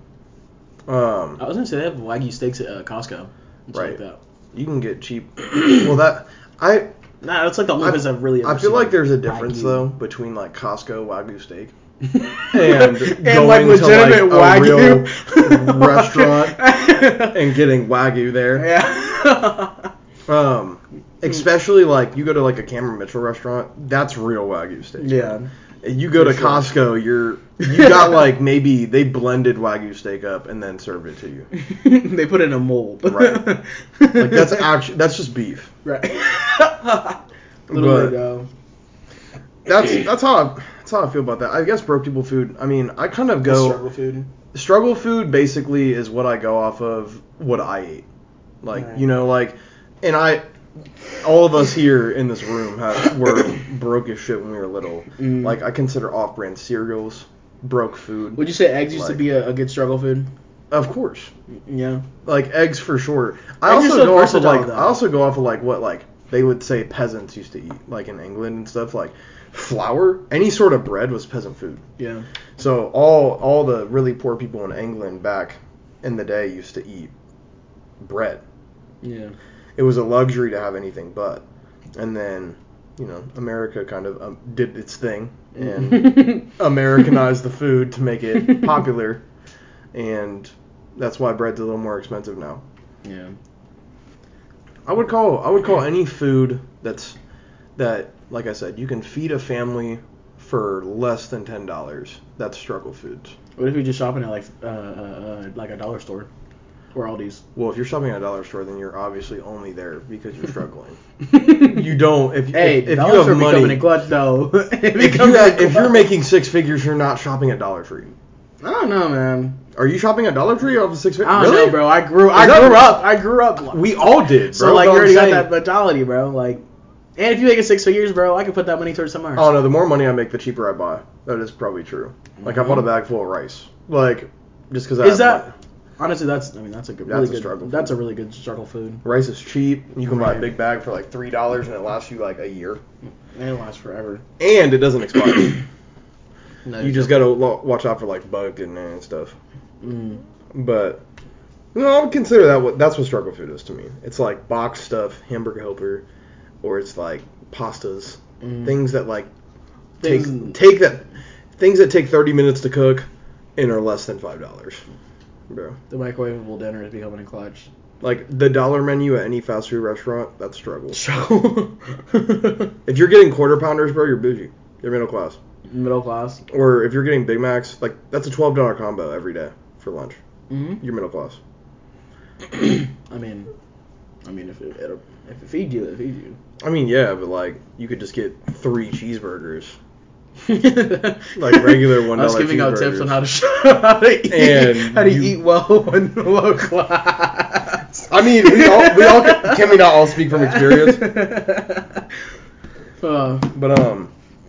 Um, I was gonna say they have wagyu steaks at uh, Costco. Right. Like that. you can get cheap. well, that I Nah, that's like the only I- place I've really. I feel seen like there's a difference Wagyu. though between like Costco wagyu steak and, and like going to, like, legitimate a wagyu real restaurant and getting wagyu there. Yeah. Um, especially like you go to like a Cameron Mitchell restaurant, that's real wagyu steak. yeah. You go to sure. Costco, you're you got like maybe they blended wagyu steak up and then served it to you. they put it in a mold. Right. Like that's actually that's just beef. right. Literally But- go. That's that's how I, that's how I feel about that. I guess broke people food. I mean, I kind of go struggle food. struggle food basically is what I go off of what I eat. Like, Right. you know, like and I all of us here in this room have were broke as shit when we were little. Mm. Like I consider off brand cereals broke food. Would you say eggs used to be a, a good struggle food? Of course. Yeah. Like eggs for sure. I Eggs also so go off of like though. I also go off of like what like they would say peasants used to eat, like in England and stuff, like flour, any sort of bread was peasant food. Yeah. So all all the really poor people in England back in the day used to eat bread. Yeah. It was a luxury to have anything but. And then, you know, America kind of um, did its thing and Americanized the food to make it popular, and that's why bread's a little more expensive now. yeah. I would call I would call any food that's that like I said you can feed a family for less than ten dollars. That's struggle foods. What if you're just shopping at like uh, uh, uh like a dollar store or Aldi's? Well, if you're shopping at a dollar store, then you're obviously only there because you're struggling. you don't if Hey, if, if you have money. in clutch though. If, you in if you're making six figures, you're not shopping at Dollar Tree. I don't know, man. Are you shopping at Dollar Tree off of six figures? I don't really? know, bro. I grew. I that- grew up. I grew up. We all did, bro. so like you already got that mentality, bro. Like, and if you make it six figures, bro, I can put that money towards somewhere. Else. Oh no, the more money I make, the cheaper I buy. That is probably true. Like I bought a mm-hmm. bag full of rice. Like just because I Is have that- money. Honestly, that's I mean that's a good, That's really a good. struggle That's food. a really good struggle food. Rice is cheap. You can buy a big bag for like three dollars, and it lasts you like a year, And it lasts forever. and it doesn't expire. No, you just gotta lo- watch out for like bug getting in and stuff. Mm. But no, I would consider that what that's what struggle food is to me. It's like box stuff, hamburger helper, or it's like pastas, Mm. things that like take Things- take that things that take thirty minutes to cook and are less than five dollars, bro. The microwavable dinner is becoming a clutch. Like the dollar menu at any fast food restaurant, that's struggle. So If you're getting quarter pounders, bro, you're bougie. You're middle class. Middle class. Or if you're getting Big Macs, like that's a twelve dollar combo every day for lunch. Mm-hmm. You're middle class. I mean, I mean, if it if it feeds you, it feeds you. I mean, yeah, but like you could just get three cheeseburgers. like regular $1 I was giving out tips on how to how to eat, And how to you- eat well in low class. I mean, we all we all can, can we not all speak from experience? Uh, But um,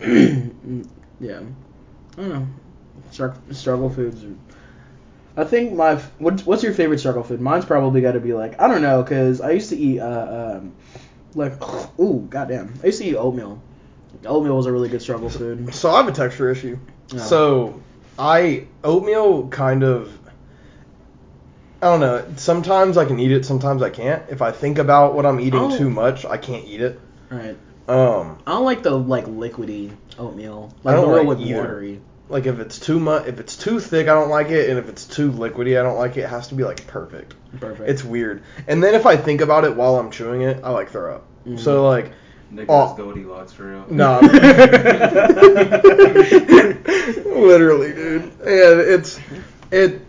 yeah, I don't know. Struggle, struggle foods. Are, I think my what's what's your favorite struggle food? Mine's probably got to be like I don't know because I used to eat uh um like ooh goddamn I used to eat oatmeal. Oatmeal was a really good struggle food. so I have a texture issue. Yeah. So I oatmeal kind of. I don't know. Sometimes I can eat it. Sometimes I can't. If I think about what I'm eating Oh. too much, I can't eat it. Right. Um, I don't like the like liquidy oatmeal. I Like don't the like with either. watery. like if it's too much, if it's too thick, I don't like it, and if it's too liquidy, I don't like it. It has to be like perfect. Perfect. It's weird. And then if I think about it while I'm chewing it, I like throw up. Mhm. So like, Nicholas Oh. Goldilocks for real. nah. Literally, dude. And it's it.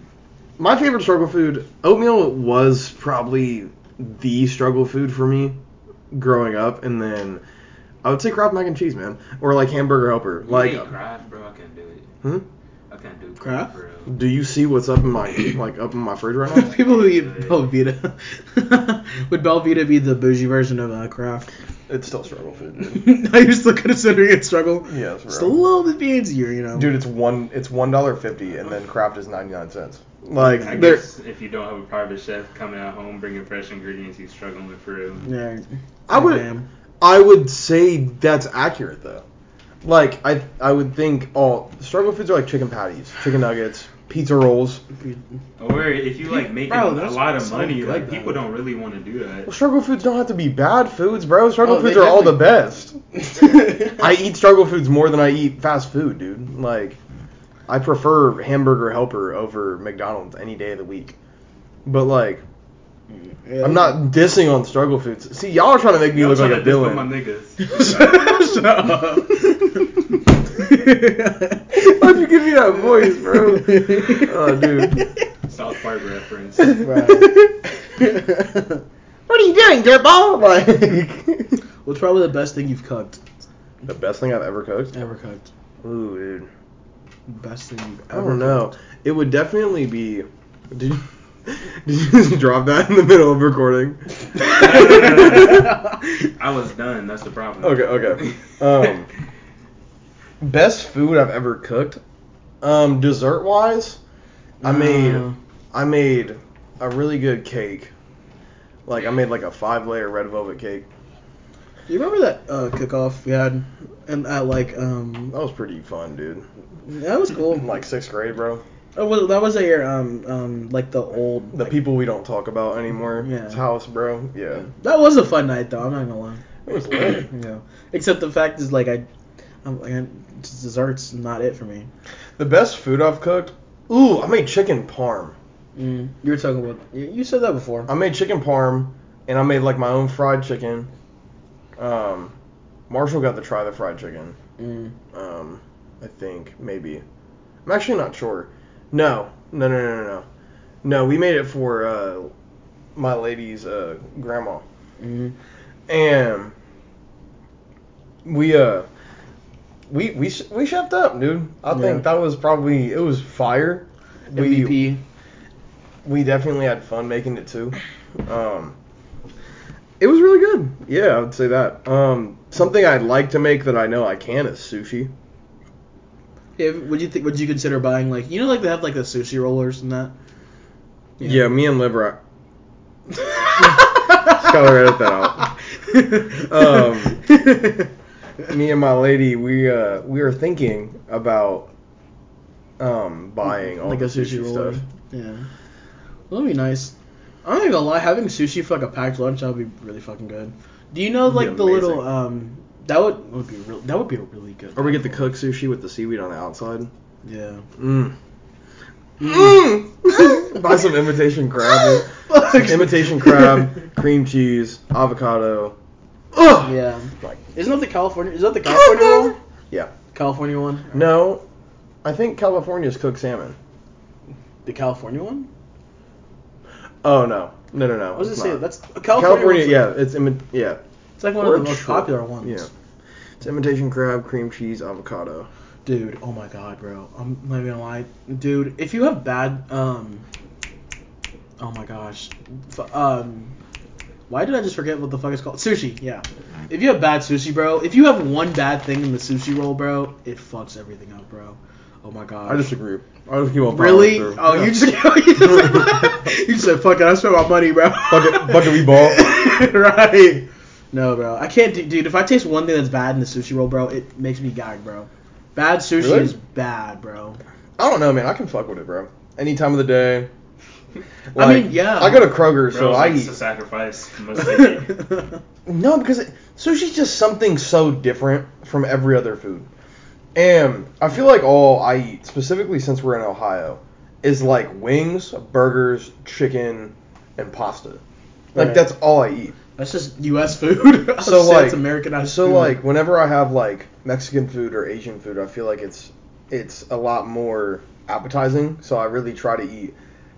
My favorite struggle food, oatmeal, was probably the struggle food for me growing up, and then I would say Kraft mac and cheese, man, or like hamburger helper. You Like, Kraft, bro. I can't do it. hmm? I can't do Kraft? Kraft, for real. Do you see what's up in my like up in my fridge right now? People who eat Belvita. Would Belvita be the bougie version of uh, Kraft? It's still struggle food, dude. Are you still considering it struggle? Yes, bro. Just a little bit fancier, you know. Dude, it's one. It's one dollar fifty, and then Kraft is ninety nine cents. Like, I there. guess if you don't have a private chef coming at home bringing fresh ingredients, you're struggling with for real. Yeah. I would. Damn. I would say that's accurate though. Like, I I would think all struggle foods are like chicken patties, chicken nuggets, pizza rolls. Or if you like making Bro, a lot of money, good, like people though. don't really want to do that. Well, struggle foods don't have to be bad foods, bro. Struggle Oh, foods are all the best. I eat struggle foods more than I eat fast food, dude. Like, I prefer hamburger helper over McDonald's any day of the week. But like, Yeah. I'm not dissing on struggle foods. See, y'all are trying to make me Y'all look like trying a to diss my villain. niggas. Why'd you give me that voice, bro? Oh, dude. South Park reference. Right. what are you doing, dirtball? Like, What's probably the best thing you've cooked? the best thing I've ever cooked. Ever cooked? Ooh, dude. Best thing you've ever. I don't know. cooked. It would definitely be. Did you, did you just drop that in the middle of recording? I was done. That's the problem. Okay, okay. Um, best food I've ever cooked. Um, dessert wise, I made I made a really good cake. Like I made like a five layer red velvet cake. Do you remember that uh, cook-off we had? And at like um, That was pretty fun, dude. that was cool. In like sixth grade, bro. Oh, well, that was at your um um like the old The like- people we don't talk about anymore. Yeah. House, bro. Yeah. That was a fun night though. I'm not gonna lie. It was lit. yeah. Except the fact is like I, I'm like I- desserts not it for me. The best food I've cooked. Ooh, I made chicken parm. Mm. You were talking about you, said that before. I made chicken parm, and I made like my own fried chicken. Um, Marshall got to try the fried chicken. Mm. Um, I think maybe. I'm actually not sure. No, no, no, no, no, no. No, we made it for uh, my lady's uh, grandma, Mm. and we uh, we we we chefed up, dude. I Yeah. think that was probably it was fire. We MVP. we definitely had fun making it too. Um, it was really good. Yeah, I would say that. Um, something I'd like to make that I know I can is sushi. Yeah, would you think? Would you consider buying like you know like they have like the sushi rollers and that? Yeah, me and Liv are. Skylar, edit that out. Um, me and my lady, we uh, we are thinking about um buying all like the a sushi, sushi stuff. Yeah. Well, that'd be nice. I'm not even gonna lie, having sushi for like a packed lunch that would be really fucking good. Do you know like the little um that would would be real that would be a really good. Or we get the cooked sushi with the seaweed on the outside. Yeah. Mm. Mm. Buy some imitation crab. Some imitation crab, cream cheese, avocado. Ugh. Yeah. Like, Isn't that the California? Is that the California one? Yeah. California one. no, I think California's cooked salmon. The California one. Oh no, no, no, no. I was it's gonna say not. that's California. California. one's yeah, like- it's imi- yeah. It's like one Or of the most shrimp. popular ones. Yeah. It's imitation crab, cream cheese, avocado. Dude, oh my god, bro. I'm not even gonna lie. Dude, if you have bad um Oh my gosh. Um why did I just forget what the fuck it's called? Sushi, yeah. If you have bad sushi, bro, if you have one bad thing in the sushi roll, bro, it fucks everything up, bro. Oh my god. I disagree. I just keep on Really? Oh, Yeah. you just oh, you just said fuck it, I spent my money, bro. Bucket- bucket we bought. right. No, bro. I can't do dude, if I taste one thing that's bad in the sushi roll, bro, it makes me gag, bro. Bad sushi Really? is bad, bro. I don't know, man. I can fuck with it, bro. Any time of the day. I mean, yeah. I go to Kroger, so I eat. a sacrifice. Must take it. No, because it, sushi's just something so different from every other food. And I feel like all I eat, specifically since we're in Ohio, is like wings, burgers, chicken, and pasta. Like Right. that's all I eat. That's just U.S. food. So like, it's Americanized so food. like, whenever I have like Mexican food or Asian food, I feel like it's it's a lot more appetizing. So I really try to eat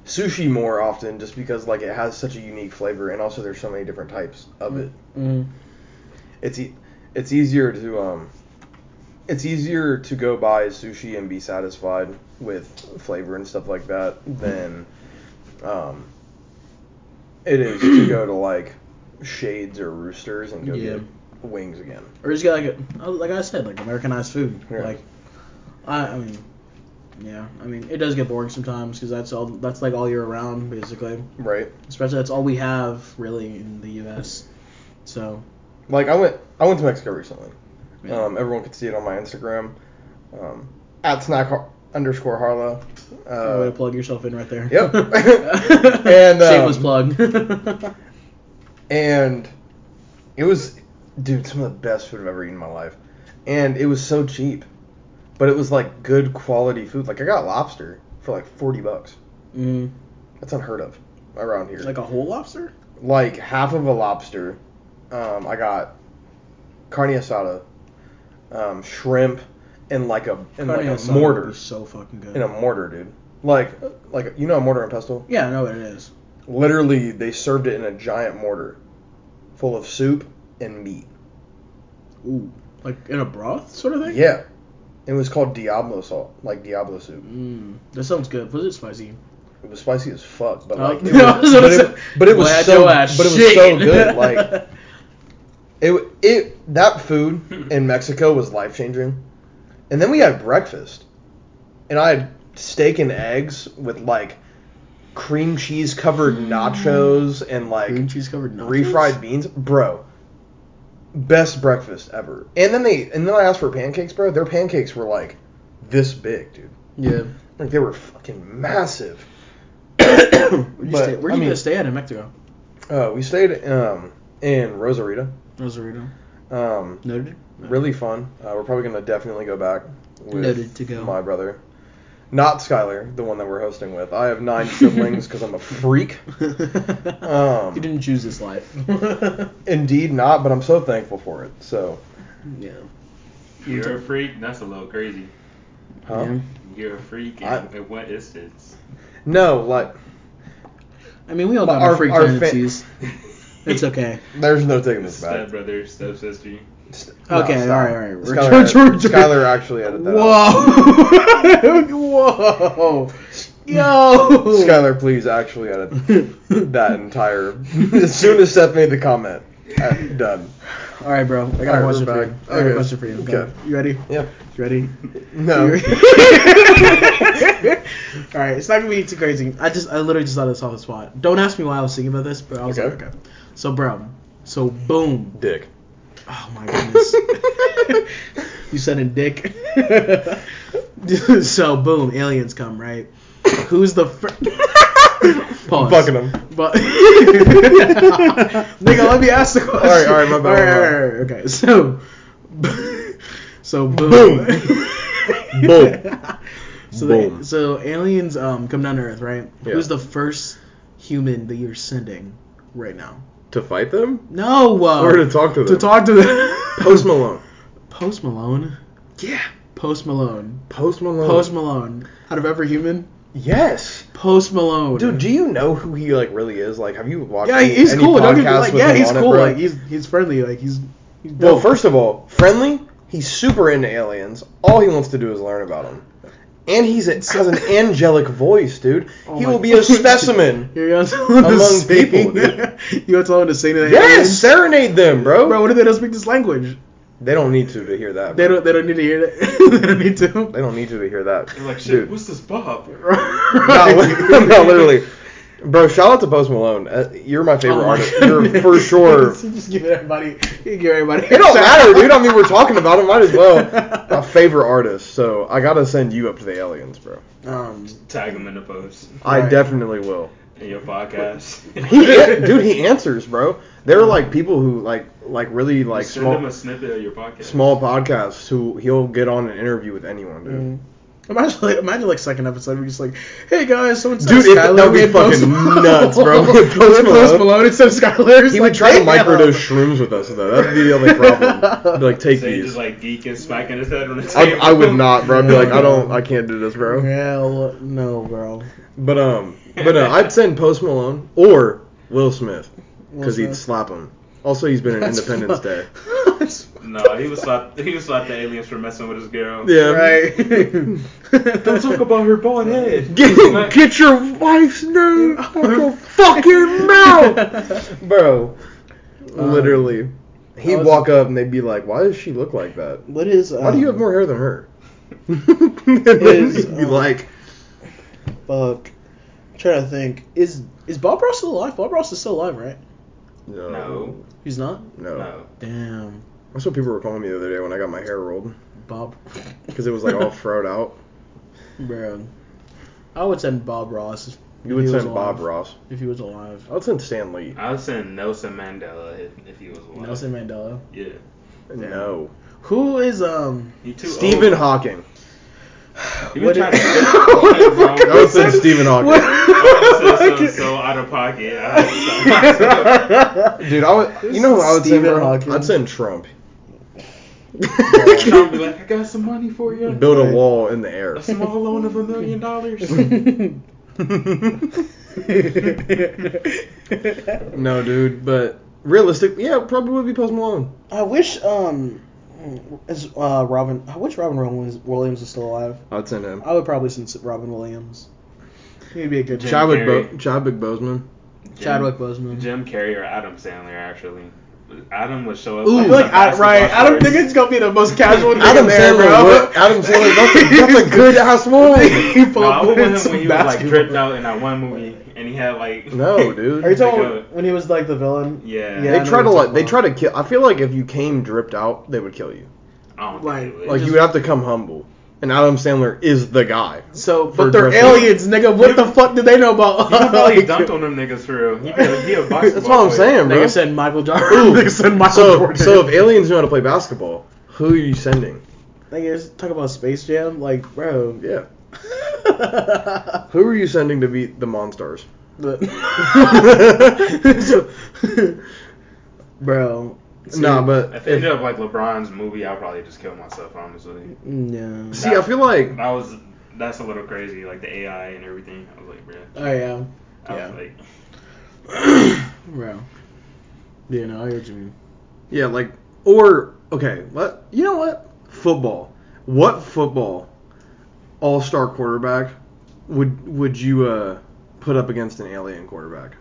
sushi more often, just because like it has such a unique flavor, and also there's so many different types of it. Mm. It's e- it's easier to um it's easier to go buy sushi and be satisfied with flavor and stuff like that than um it is to go to like Shades or Roosters and go Yeah. get wings again. or just get like a, like I said, like Americanized food. Yeah. Like, I, I mean, yeah, I mean, it does get boring sometimes because that's all. That's like all year round, basically. Right. Especially that's all we have really in the U.S. So. Like I went I went to Mexico recently. Yeah. Um, everyone could see it on my Instagram. Um, at snack har- underscore Harlow. Uh, way to Uh, plug yourself in right there. Yep. And, um, shameless plug. and it was dude some of the best food i've ever eaten in my life and it was so cheap but it was like good quality food like i got lobster for like 40 bucks mm, that's unheard of around here like a whole lobster. like half of a lobster um, i got carne asada um, shrimp and like a in like a asada would mortar be so fucking good. in a mortar dude like like you know a mortar and pestle yeah, I know what it is. literally they served it in a giant mortar full of soup and meat Ooh, like in a broth sort of thing. Yeah. It was called Diablo salt, like Diablo soup. Mm, that sounds good. Was it spicy? It was spicy as fuck, but Oh, like, it was but, it, but it was so, but it was so good. Like, it, it, that food in Mexico was life changing. And then we had breakfast, and I had steak and eggs with like cream cheese covered nachos and like Cream cheese covered nachos. refried beans, bro. Best breakfast ever. And then they and then I asked for pancakes, bro. Their pancakes were like this big, dude. Yeah. Like they were fucking massive. Where'd you But, stay? Where'd you mean- gonna stay at in Mexico? Uh, we stayed um, in Rosarito. Rosarito. Um, Noted. really fun. Uh, we're probably gonna definitely go back with Noted to go. my brother. Not Skylar, the one that we're hosting with. I have nine siblings because I'm a freak. Um, you didn't choose this life. Indeed not, but I'm so thankful for it. So, yeah. You're a freak. That's a little crazy. huh? Yeah. You're a freak. I- And in what instance? No, like I mean, we all But got our, our- freak our fa- tendencies. it's okay. there's no taking this Step back. brother, step sister. St- Okay, stop. alright, alright. We're- Skylar, we're- we're- Skylar actually edited that. out. Whoa! Whoa! Yo! Skylar, please actually edit that entire. as soon as Seth made the comment, uh, done. All right, bro. I got All right, a question we're for you. back. I got a Okay. question for you. Okay. Okay. You ready? Yeah. You ready? No. You ready? All right, it's not gonna be too crazy. I just, I literally just thought of this off the spot. Don't ask me why I was thinking about this, but I was Okay. like, okay. So, bro, so boom. Dick. Oh my goodness. you said in dick. so boom, aliens come, right? Who's the first? Pause. Fucking them. But nigga, let me ask the question. All right, all right, my bad, All right, all right, all right, okay. So, so boom, Boom. Boom. So, Boom. They, so aliens um come down to Earth, right? Yeah. Who's the first human that you're sending right now? To fight them? No, uh, Or to talk to them? To talk to them. Post Malone. Post Malone. Yeah. Post Malone. Post Malone. Post Malone. Out of every human, Yes. Post Malone. Dude, do you know who he like really is? Like, have you watched? yeah, any- he's any cool. Don't get like, yeah, he's it, cool. like he's he's friendly. Like he's. he's well, first of all, friendly. He's super into aliens. All he wants to do is learn about them. And he's a, has an angelic voice, dude. Oh he will be a specimen. You're gonna tell him to Among sing. people, dude. you gonna tell him to sing to the Yes, aliens? serenade them, bro. Bro, what if they don't speak this language? They don't need to to hear that. They don't. They don't need to hear that. they don't need to. They don't need to to hear that. You're like, shit, Dude. what's this Bob? no, no, literally. Bro, shout out to Post Malone. Uh, you're my favorite Oh my artist. goodness. You're for sure. Just give everybody. You give everybody. It don't matter, dude. I mean, we're talking about him. Might as well. My favorite artist. So I gotta send you up to the aliens, bro. Um, Tag him in the post I Right. definitely will. in your podcast. He, dude, he answers, bro. There are like people who like, like really like Send him small, a snippet of your podcast. small podcasts who he'll get on an interview with anyone, dude. mm. Imagine like imagine like second episode we're just like, hey guys, so instead Dude, of Skylar, that would we be fucking nuts, bro. We Post had Post Malone. Malone instead of Skylar. He like, would try to damn. microdose shrooms with us though. That'd be the only problem. Be like, take So these. just like geek and smacking his head on the I, table. I would not, bro. I'd be like, I don't, I can't do this, bro. Hell no, bro. But um, but uh, I'd send Post Malone or Will Smith because he'd slap him. Also, he's been in That's Independence fu- Day. No, he was slap. He was slap the aliens for messing with his girl. Yeah. right. Don't talk about her bald head. Get, get your wife's name out your fucking mouth, bro. Um, Literally, he'd was- walk up and they'd be like, "Why does she look like that? What is? Um, Why do you have more hair than her?" and then Is, he'd be um, like, Fuck. I'm trying to think. Is is Bob Ross still alive? Bob Ross is still alive, right? "No, No. He's not. no." No. Damn, That's what people were calling me the other day when I got my hair rolled Bob. because it was like all froed out. Bro, I would send Bob Ross. if You would he was send Bob alive. Ross. if he was alive. I would send Stan Lee. I would send Nelson Mandela if, if he was alive. Nelson Mandela. Yeah. No. Who is um? He too Stephen old. Hawking. He what was trying is- to What? I would send Stephen Hawking. so, so, so out of pocket. I Dude, I would. You know who I would Stephen send? Bro? Hawking. I'd send Trump. Trump be like, I got some money for you. Build a wall in the air. A small loan of a million dollars. no, dude, but realistic, yeah, probably would be Post Malone. I wish um, is uh Robin? I wish Robin Williams Williams was still alive. I'd send him. I would probably send Robin Williams. He'd be a good Jim Chadwick, Bo- Chadwick Boseman. Chadwick Boseman. Jim Carrey or Adam Sandler actually. Adam would show up. Ooh. I like like the I, right. I don't think it's gonna be the most casual thing Adam there, Sandler. bro. what- Adam Sandler. That's a, that's a good ass movie. He No, I would in want him when he was like dripped out in that one movie and he had like. No, dude. Are you talking Like, about when he was like the villain? Yeah. Yeah. They try to like. They try to kill. I feel like if you came dripped out, they would kill you. I don't Like- think. Like just- you would have to come humble. And Adam Sandler is the guy. So, but they're dressing. aliens, nigga. What the fuck did they know about? He probably like, dunked on them niggas for real. He could he a That's what I'm player. saying, bro. Nigga said Michael Jordan. Ooh. Nigga said Michael So, Jordan. so if aliens know how to play basketball, who are you sending? niggas talk about Space Jam, like, bro. Yeah. Who are you sending to beat the Monstars? But- bro. Nah, but If it ended up like LeBron's movie, I'd probably just kill myself, honestly. Yeah. see, I feel like That was that's a little crazy, like the AI and everything. I was like, bruh. Oh yeah. I Yeah. was like, bro. Yeah, no, I hear what you mean. yeah, like or okay, what you know what? Football. What football all-star quarterback would would you uh put up against an alien quarterback?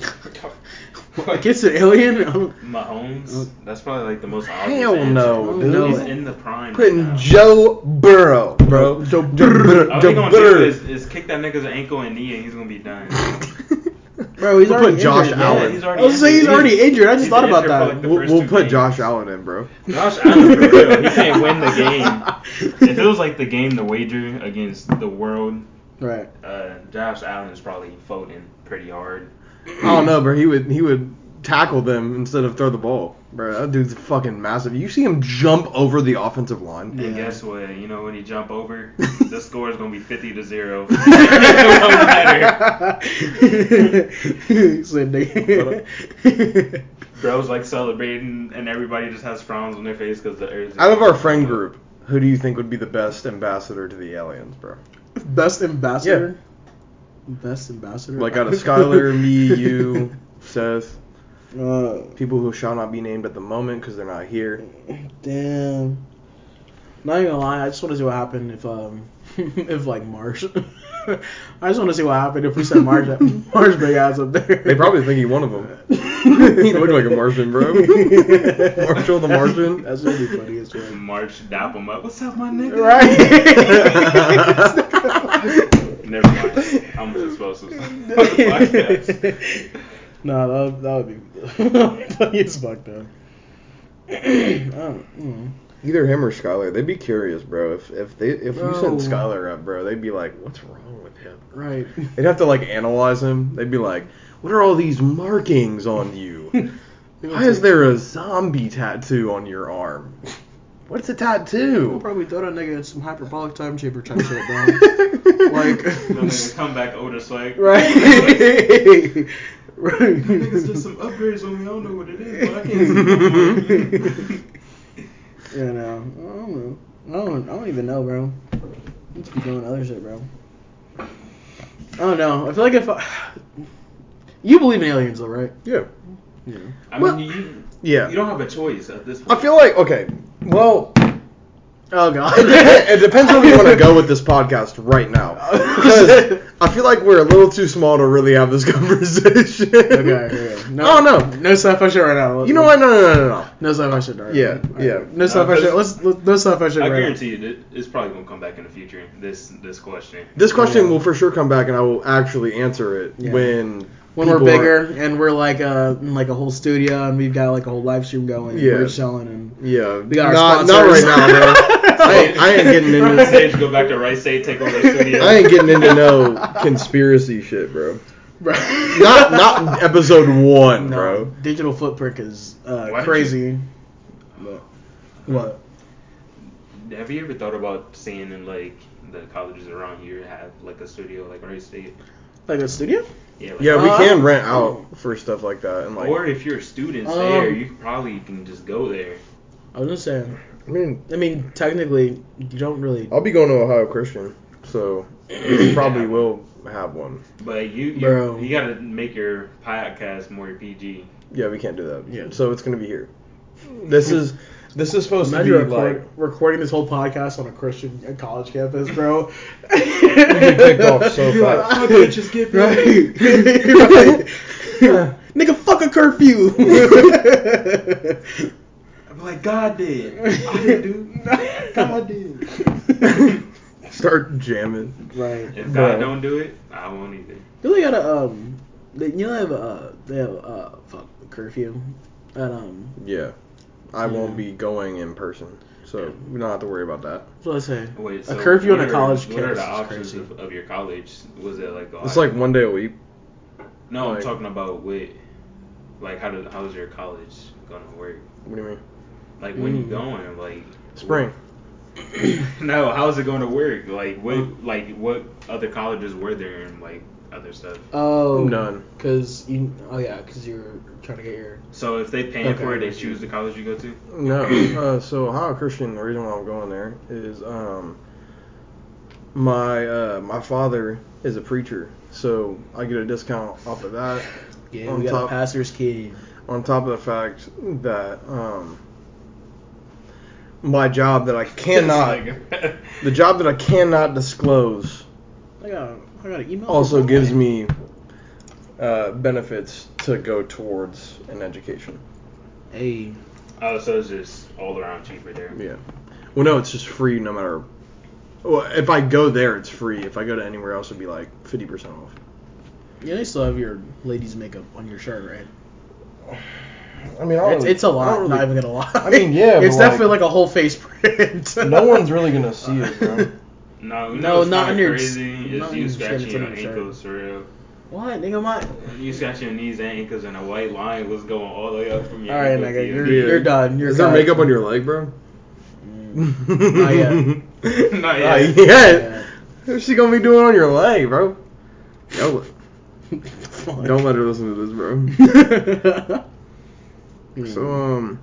Against an alien? I don't- Mahomes. That's probably like the most obvious. Hell answer. no, dude. He's in the prime. Putting right now. Joe Burrow, bro. Joe Burrow. All Joe he gonna do is, is kick that nigga's ankle and knee, and he's gonna be done. Bro, he's We'll already put Josh injured, Yeah, Allen. he's I was saying he's injured. already injured. I just He's thought about that. like, We'll, we'll put games. Josh Allen in, bro. Josh Allen, for real, he can't win the game. If it was like the game to wager against the world, Right. uh, Josh Allen is probably voting pretty hard. I don't know, bro. He would he would tackle them instead of throw the ball, bro. That dude's fucking massive. You see him jump over the offensive line. And Yeah. guess what? You know when he jump over, the score is gonna be fifty to zero. it matter. Bro's like celebrating, and everybody just has frowns on their face because the Earth. Out of our friend group, who do you think would be the best ambassador to the aliens, bro? Best ambassador. Best ambassador. Like out of Skylar, me, you, Seth, Uh, people who shall not be named at the moment because they're not here. damn. Not even gonna lie, I just want to see what happened if um if like Marsh. I just want to see what happened if we sent Marsh Marsh big ass up there. They probably think he one of them. he looked like a Martian, bro. Marshall the Martian. That's gonna be funny as well. March dap him up. What's up, my nigga? Right. Never mind. I'm just supposed to. podcast. no, that, that would be funny as fuck though. I don't, mm. Either him or Skylar, they'd be curious, bro. If if they if you sent Bro. Skylar up, bro, they'd be like, "What's wrong with him?" Right. They'd have to like analyze him. They'd be like, "What are all these markings on you? Why is there a zombie tattoo on your arm? What's a tattoo? We'll probably throw that nigga in some hyperbolic time chamber type shit, bro. like, Them niggas come back older swag. right, right. Niggas did some upgrades on me. I don't know what it is, but I can't see no more. Yeah, no, I don't know. I don't, I don't even know, bro. Let's be doing other shit, bro. I don't know. I feel like if I, you believe in aliens, though, right? Yeah. Yeah. I Well, mean, you, Yeah. you don't have a choice at this point. I feel like okay. Well, Oh god. it, depends where we want to go with this podcast right now. Because I feel like we're a little too small to really have this conversation. Okay, okay. No, Oh, no. no sci-fi shit right now. You know what? No, no, no, no, no. No sci-fi shit right Yeah, now. yeah. Alright. No sci-fi Uh, shit. Let's, let's no sci-fi shit I right guarantee you, it's probably gonna come back in the future. This this question. This question Yeah. will for sure come back, and I will actually answer it Yeah. when when we're people are- bigger and we're like uh in like a whole studio and we've got like a whole live stream going. Yeah. We're selling and yeah, We got our not, not right now, bro. I ain't, I ain't getting into Stage go back to Wright State, take over the studio. I ain't getting into no conspiracy shit, bro. Bro. Not not episode one, no, bro. Digital footprint is uh, Why did crazy. What? Have you ever thought about seeing in like the colleges around here have like a studio like Wright State? Like a studio? Yeah. Like, Yeah, we Uh, can rent out for stuff like that, and like, Or if you're students Um, there, you probably can just go there. I was just saying. I mean, I mean, technically, you don't really. I'll be going to Ohio Christian, so we probably Yeah. will have one. But you you, Bro. you gotta make your podcast more PG. Yeah, we can't do that. Yeah. So it's gonna be here. This is this is supposed Imagine to be record, like recording this whole podcast on a Christian college campus, bro. get kicked off so You're like, fast. "Fuck Bitches it, get right. right. Nigga, fuck a curfew. I'm like, God did. I didn't do. God did. start jamming. right. If Bro. God don't do it, I won't either. Do they got a um? They, you know they have a uh, they have uh fuck curfew at um. Yeah, I Yeah. won't be going in person, so we don't have to worry about that. What did I say? Wait, A so curfew on what a are- college What are campus the options of, of your college? Was it like? It's like one day a week. No, I'm talking about with. Like, how does how's your college gonna work? What do you mean? Like, when you Mm. going? Like Spring. no, how's it going to work? Like, what like what other colleges were there and like other stuff? Oh, None. Cause you. Oh yeah, cause you're trying to get your. So if they pay Okay, for it, they choose the college you go to. No. Uh, so Ohio Christian, the reason why I'm going there is um my uh my father is a preacher, so I get a discount off of that. Yeah, On we got top- a pastor's kid. On top of the fact that um my job that I cannot the job that I cannot disclose I got. I got an email. also from gives me uh, benefits to go towards an education. Hey, Oh, so it's just all around cheaper there. Yeah. Well, no, it's just free no matter. Well, if I go there, it's free. If I go to anywhere else, it'd be like fifty percent off. you know you still have your ladies' makeup on your shirt, right? I mean, It's, it's a lot. Not even gonna lie. I mean, yeah, it's but, like- definitely like a whole face print. no one's really gonna see it, bro. No, you No, know what's not kinda on your- crazy not is you scratching your on your shirt. ankles for real. what, nigga? My. You scratching your knees and ankles, and a white line was going all the way up from your All right, nigga, you're Yeah. you're done. You're Is there makeup on your leg, bro? Mm. Not yet. Not Not yet. yet. What's she gonna be doing on your leg, bro? Yo, Fuck. don't let her listen to this, bro. So, um,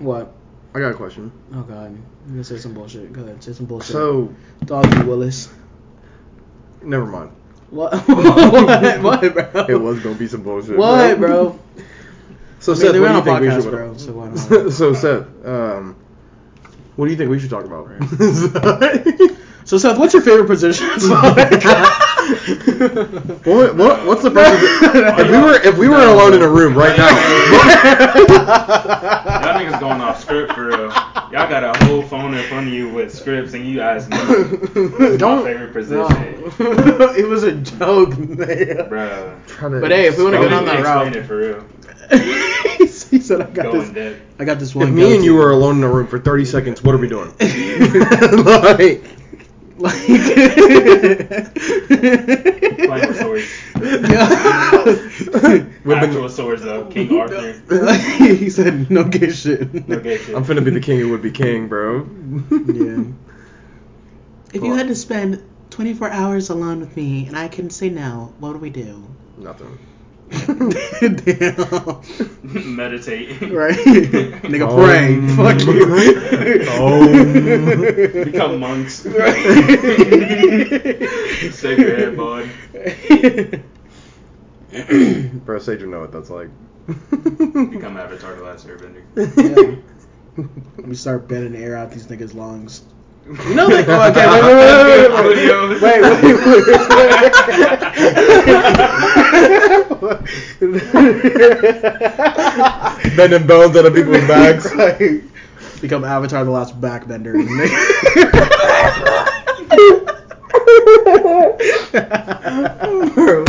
what? I got a question. Oh god, I'm gonna say some bullshit. Go ahead, say some bullshit. So, Doggy Willis. never mind. What? what? What, bro? It was gonna be some bullshit. What, bro? So, I mean, Seth, what do you on think we should? bro, so why not? so, Seth, um, what do you think we should talk about? So Seth, what's your favorite position? what, what, what's the person? if we were if we were alone in a room right now, Y'all niggas going off script for real. Y'all got a whole phone in front of you with scripts, and you ask me Don't- my favorite No. position, it was a joke, man. bruh. Trying to But hey, if we wanna go let down me that explain route. it for real. he said, "I got Go this. depth. I got this one." If me and you were alone in a room for 30 seconds, what are we doing? like, like, Playing with swords. Yeah. We've Actual swords though, King Arthur. he said, "No gay shit." No gay shit. I'm finna be the king who would be king, bro. Yeah. If you had to spend 24 hours alone with me and I couldn't say no, what would we do? Nothing. Damn. Meditate. Right? Nigga pray. Um, Fuck you. um. Become monks. Right. Save your head, bud. Bro, Sage would know what that's like. Become Avatar the Last Airbender. Yeah. Let me start bending the air out these niggas' lungs. You know they oh, okay, wait, wait, wait, wait, wait, wait, wait. Bending bones out of people's backs. Right. Become Avatar the last backbender. Bro.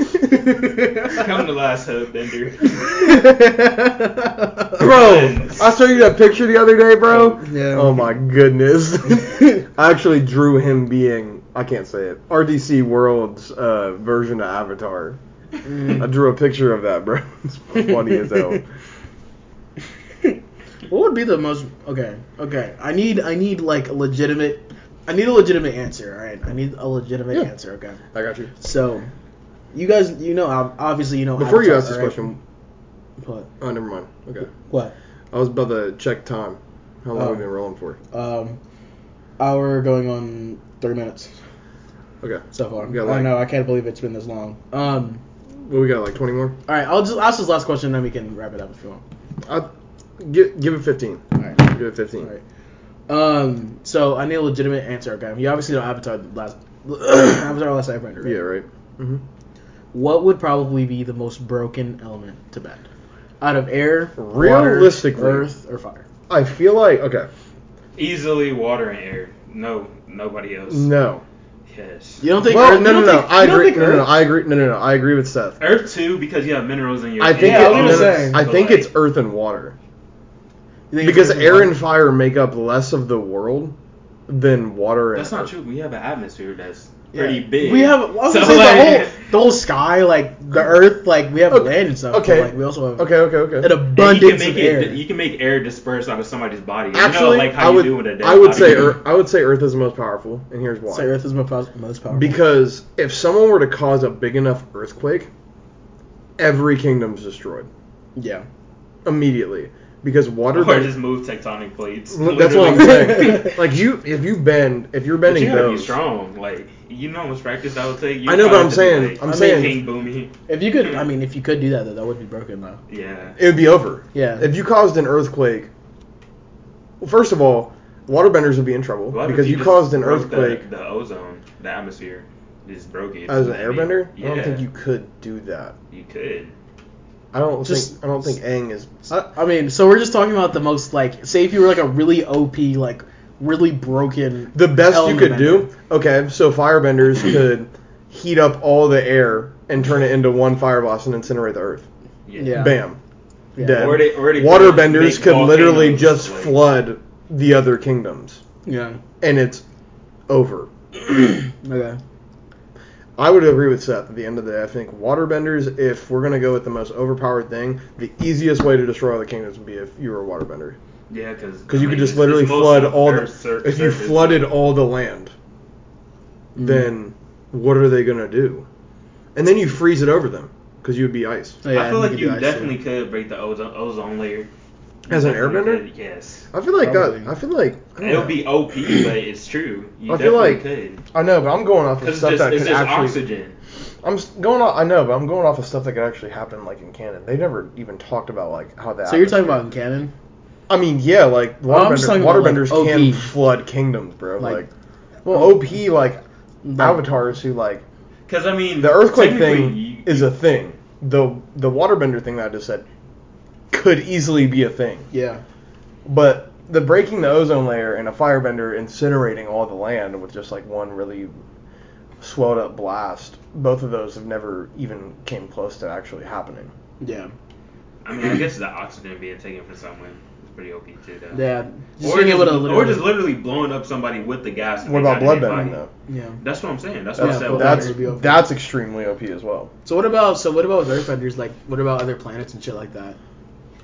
Become the last Hellbender. Bro, I saw you that picture the other day, bro. Yeah. Oh my goodness. I actually drew him being, I can't say it, RDC World's uh, version of Avatar. I drew a picture of that, bro. It's funny as hell. What would be the most okay? Okay, I need I need like a legitimate. I need a legitimate answer. All right, I need a legitimate Yeah. answer. Okay, I got you. so you guys, you know, ob- obviously, you know. Before you ask this right? question, What? oh, never mind. Okay. What? I was about to check time. How long Oh. have we been rolling for? Um, hour going on thirty minutes Okay. so far. Got, I know. I can't believe it's been this long. Um. Well, we got like 20 more. All right, I'll just ask this last question, and then we can wrap it up if you want. I'll give, give it 15. All right. Give it 15. All right. Um. So I need a legitimate answer. Okay. You obviously know Avatar the last. Avatar last Airbender. Right? Yeah, right. hmm What would probably be the most broken element to bend? Out of air, Realistically- water, earth, or fire? I feel like, okay. Easily water and air. No, nobody else. No. Yes. You don't think? Well, earth, no, no, no. think- I agree. No, no, no. I agree. No, no, no. I agree with Seth. Earth too, because you have minerals in your. I think Yeah, I was no, gonna no, no. say. I think like, it's earth and water You think because earth air water? and fire make up less of the world than water and That's not earth. true. We have an atmosphere that's Yeah. Pretty big. We have. I was So, gonna say like- the whole the whole sky, like the earth, like we have Okay, land and stuff. okay. But, like we also have Okay, okay, okay. an abundance can make of it. air. You can make air disperse out of somebody's body. Actually, you know, like how I you would, do with a dead I would body. say Earth, I would say Earth is the most powerful, and here's why. Say Earth is most most powerful. Because if someone were to cause a big enough earthquake, every kingdom's destroyed yeah, immediately. Because water. Or bend- just move tectonic plates. that's what I'm saying. like you, if you bend, if you're But bending you gotta be strong. Like you know how much practice that would take. You I know, but I'm saying- like, I'm I saying- King Bumi. if you could, I mean, if you could do that, though, that would be broken though. Yeah. it would be over. Yeah. If you caused an earthquake, well, first of all, waterbenders would be in trouble What if because you just caused an earthquake. The, the ozone, the atmosphere. is broken. As an I mean, airbender, I don't think you could do that. You could. I don't Just- think I don't think Aang is. I, I mean, so we're just talking about the most like, say if you were like a really OP, like really broken. The best you could bender. do. Okay, so firebenders could heat up all the air and turn it into one fire blast and incinerate the earth. Yeah. Yeah. Bam. Yeah. Dead. Or they- or they Water could benders could literally just like- flood the other kingdoms, Yeah. and it's over. Okay. I would agree with Seth. At the end of the day, I think waterbenders, if we're gonna go with the most overpowered thing, the easiest way to destroy the kingdoms would be if you were a waterbender, Yeah, because because you could just literally flood all the. If you flooded all the land, Mm. then what are they gonna do? And then you freeze it over them, because you would be ice. Oh, yeah, I feel like you definitely too. could break the ozone, ozone layer. As an airbender? could, Yes. I feel like Probably. that. I feel like I It'll know. be OP, but it's true. You I feel like- could. I know, but I'm going off of stuff just, that could just actually. oxygen. I'm going off. I know, but I'm going off of stuff that could actually happen, like in canon. They never even talked about like how that. So you're talking about in canon? I mean, yeah, like Oh, I'm just waterbender, talking about, like, waterbenders can flood kingdoms, bro. Like, Like- well, OP like Like- avatars who like Because I mean, the earthquake technically, thing you- is a thing. The the waterbender thing that I just said could easily be a thing, Yeah. but the breaking the ozone layer and a firebender incinerating all the land with just like one really swelled up blast. Both of those have never even came close to actually happening. Yeah. I mean, I guess the oxygen being taken from someone is pretty OP too, though. Yeah. Just Or being just, able to or literally. just literally blowing up somebody with the gas. What about got in their bloodbending body. though? Yeah. That's what I'm saying. That's what That's I said. bloodbending that's would OP. that's extremely OP as well. So what about so what about with earthbenders? Like what about other planets and shit like that?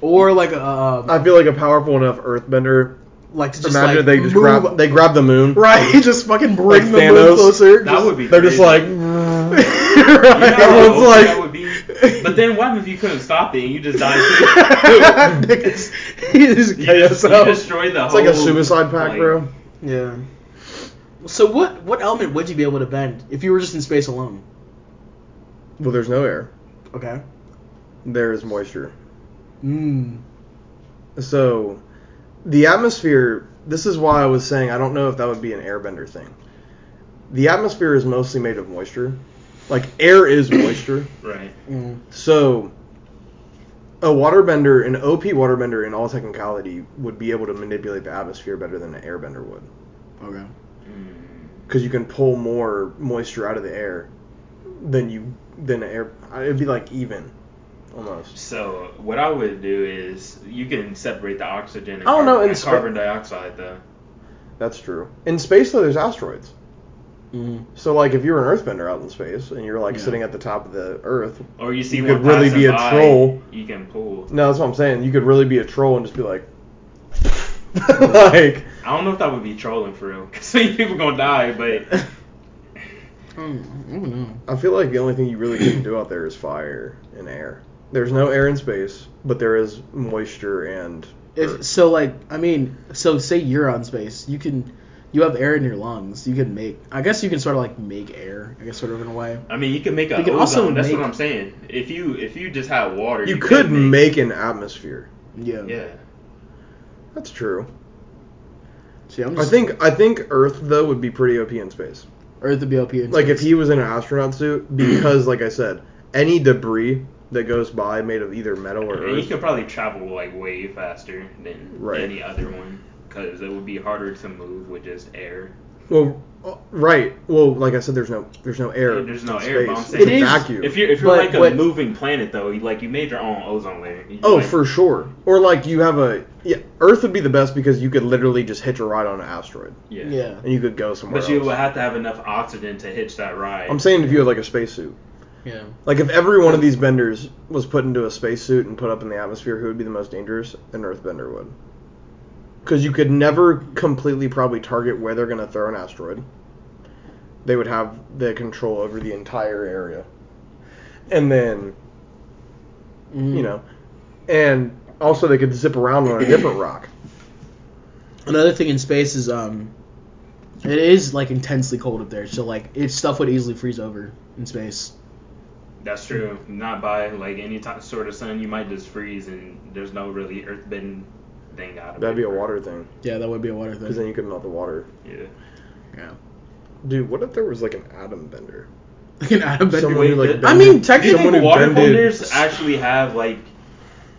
Or like a um, I feel like a powerful enough earthbender. like to just Imagine like if they just move, grab they grab the moon. right, just fucking bring Like the Thanos. moon closer. That just- would be. They're just crazy. like. You know how Everyone's OP like. that would be? But then what if you couldn't stop it and you just died too? Niggas- he just you, KO just, you destroyed the It's whole. like a suicide pact, like, bro. Yeah. So what what element would you be able to bend if you were just in space alone? Well, there's no air. Okay. There is moisture. Mm. So, the atmosphere. This is why I was saying I don't know if that would be an airbender thing. The atmosphere is mostly made of moisture. Like air is moisture. Right. Mm. So, a waterbender, an OP waterbender, in all technicality, would be able to manipulate the atmosphere better than an airbender would, Okay. Mm. because you can pull more moisture out of the air than you than an air. It'd be like even, almost. So what I would do is you can separate the oxygen and I don't know, carbon, in spa- carbon dioxide though. That's true. In space, though, there's asteroids. Mm. So, like, if you're an earthbender out in space and you're like Yeah. sitting at the top of the Earth, Or you see You could really be a by, troll. You can pull. no, that's what I'm saying. You could really be a troll and just be like, like, I don't know if that would be trolling for real. Cause some people gonna die, but Mm, I don't know. I feel like the only thing you really can do out there is fire and air. There's no air in space, but there is moisture and. If so, like I mean, so say you're on space, you can, you have air in your lungs. You can make. I guess you can sort of like make air. I guess sort of in a way. I mean you can make a You can ozone. also That's make- what I'm saying. If you if you just had water, you could make an atmosphere. Yeah. Yeah. That's true. See, I'm I think I think Earth though would be pretty OP in space. Earth would be OP. in Like if he was in an astronaut suit, because like I said, any debris that goes by made of either metal or And you earth. could probably travel like way faster than Right. any other one because it would be harder to move with just air. Well, uh, right. Well, like I said, there's no there's no air. There's no in air, but I'm saying- It's a It is- vacuum. If you're if you're But like a what- moving planet though, you, like you made your own ozone layer. You, oh, like, for sure. Or like you have a yeah. Earth would be the best because you could literally just hitch a ride on an asteroid yeah. yeah. and you could go somewhere But you else. would have to have enough oxygen to hitch that ride. I'm saying if you had like a spacesuit. Yeah. Like if every one of these benders was put into a spacesuit and put up in the atmosphere, who would be the most dangerous? An Earthbender would. Because you could never completely probably target where they're going to throw an asteroid. They would have the control over the entire area. And then, Mhm. you know, and also they could zip around on a different rock. Another thing in space is um, it is like intensely cold up there. So like, it stuff would easily freeze over in space. That's true. Not by like any t- sort of sun, you might just freeze and there's no really earthbending thing out of it. That'd be a water thing. Yeah, that would be a water thing. Because then you could melt the water. Yeah. Yeah. Dude, what if there was like an atom bender? Like an atom bender. Someone who, like, Wait, I mean, technically- someone who water benders actually have like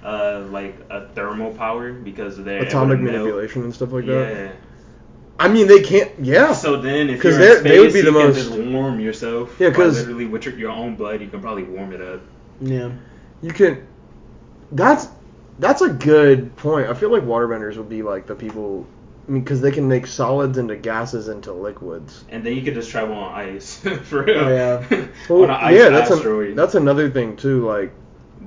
uh like a thermal power because of their atomic able to melt. manipulation and stuff like yeah. that. I mean, they can't. Yeah. So then, if you're in they're- space, they would be you the can most- just warm yourself. Yeah, because literally with your, your own blood, you can probably warm it up. Yeah. You can. That's that's a good point. I feel like waterbenders would be like the people. I mean, because they can make solids into gases into liquids. And then you could just travel on ice for real. Oh, yeah. Well, on an ice yeah, that's a, asteroid. that's another thing too. Like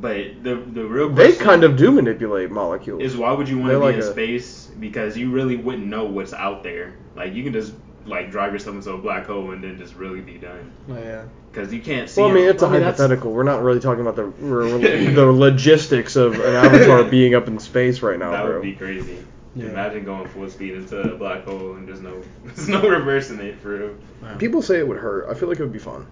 but the the real they kind of do manipulate molecules. is why would you want to be like in a- space? Because you really wouldn't know what's out there. Like you can just like drive yourself into a black hole and then just really be done. Oh, yeah. Because you can't see. well, I mean, it's a I mean, that's- hypothetical. We're not really talking about the the logistics of an avatar being up in space right now, that bro. would be crazy. Yeah. Imagine going full speed into a black hole and there's no there's no reversing it for real. Wow. People say it would hurt. I feel like it would be fun.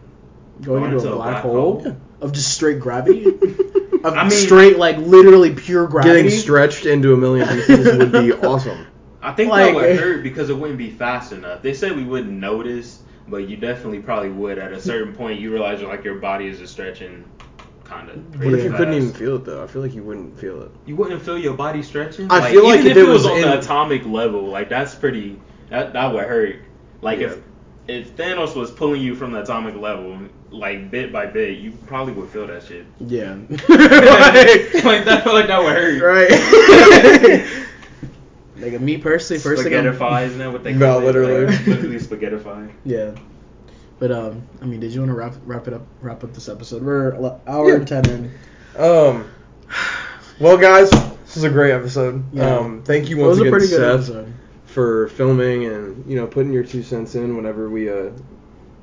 Going Going into into a a black, black hole, hole? of just straight gravity. of I mean- straight, like literally pure gravity. Getting stretched into a million pieces would be awesome. I think Like- that would eh. hurt because it wouldn't be fast enough. They said we wouldn't notice, but you definitely probably would. At a certain point, you realize like your body is just stretching, kind of. What if you Yeah. couldn't even feel it though? I feel like you wouldn't feel it. You wouldn't feel your body stretching. I feel like even if if it it was was on in- the atomic level, like that's pretty. That that would hurt. Like if if Thanos was pulling you from the atomic level, like bit by bit, you probably would feel that shit. Yeah. like, like that, like that would hurt. right. like me personally, first thing Spaghettify, isn't that what they No, call it? literally. Like, literally spaghettify. Yeah. But um, I mean, did you want to wrap wrap it up? Wrap up this episode. We're an hour Yeah. and ten in. Um. Well, guys, this is a great episode. Yeah. Um, thank you It once was a again, pretty good Seth, episode. for filming and you know putting your two cents in whenever we uh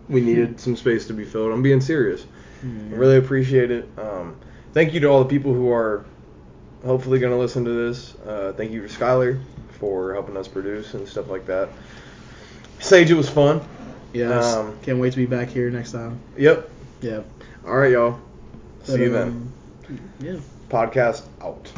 we needed some space to be filled. I'm being serious. Mm, I really appreciate it. Um, thank you to all the people who are hopefully going to listen to this. Uh, thank you to Skylar for helping us produce and stuff like that. Sage, it was fun. Yes. Um, Can't wait to be back here next time. Yep. Yeah. All right, y'all. See But, you then. um, Yeah. Podcast out.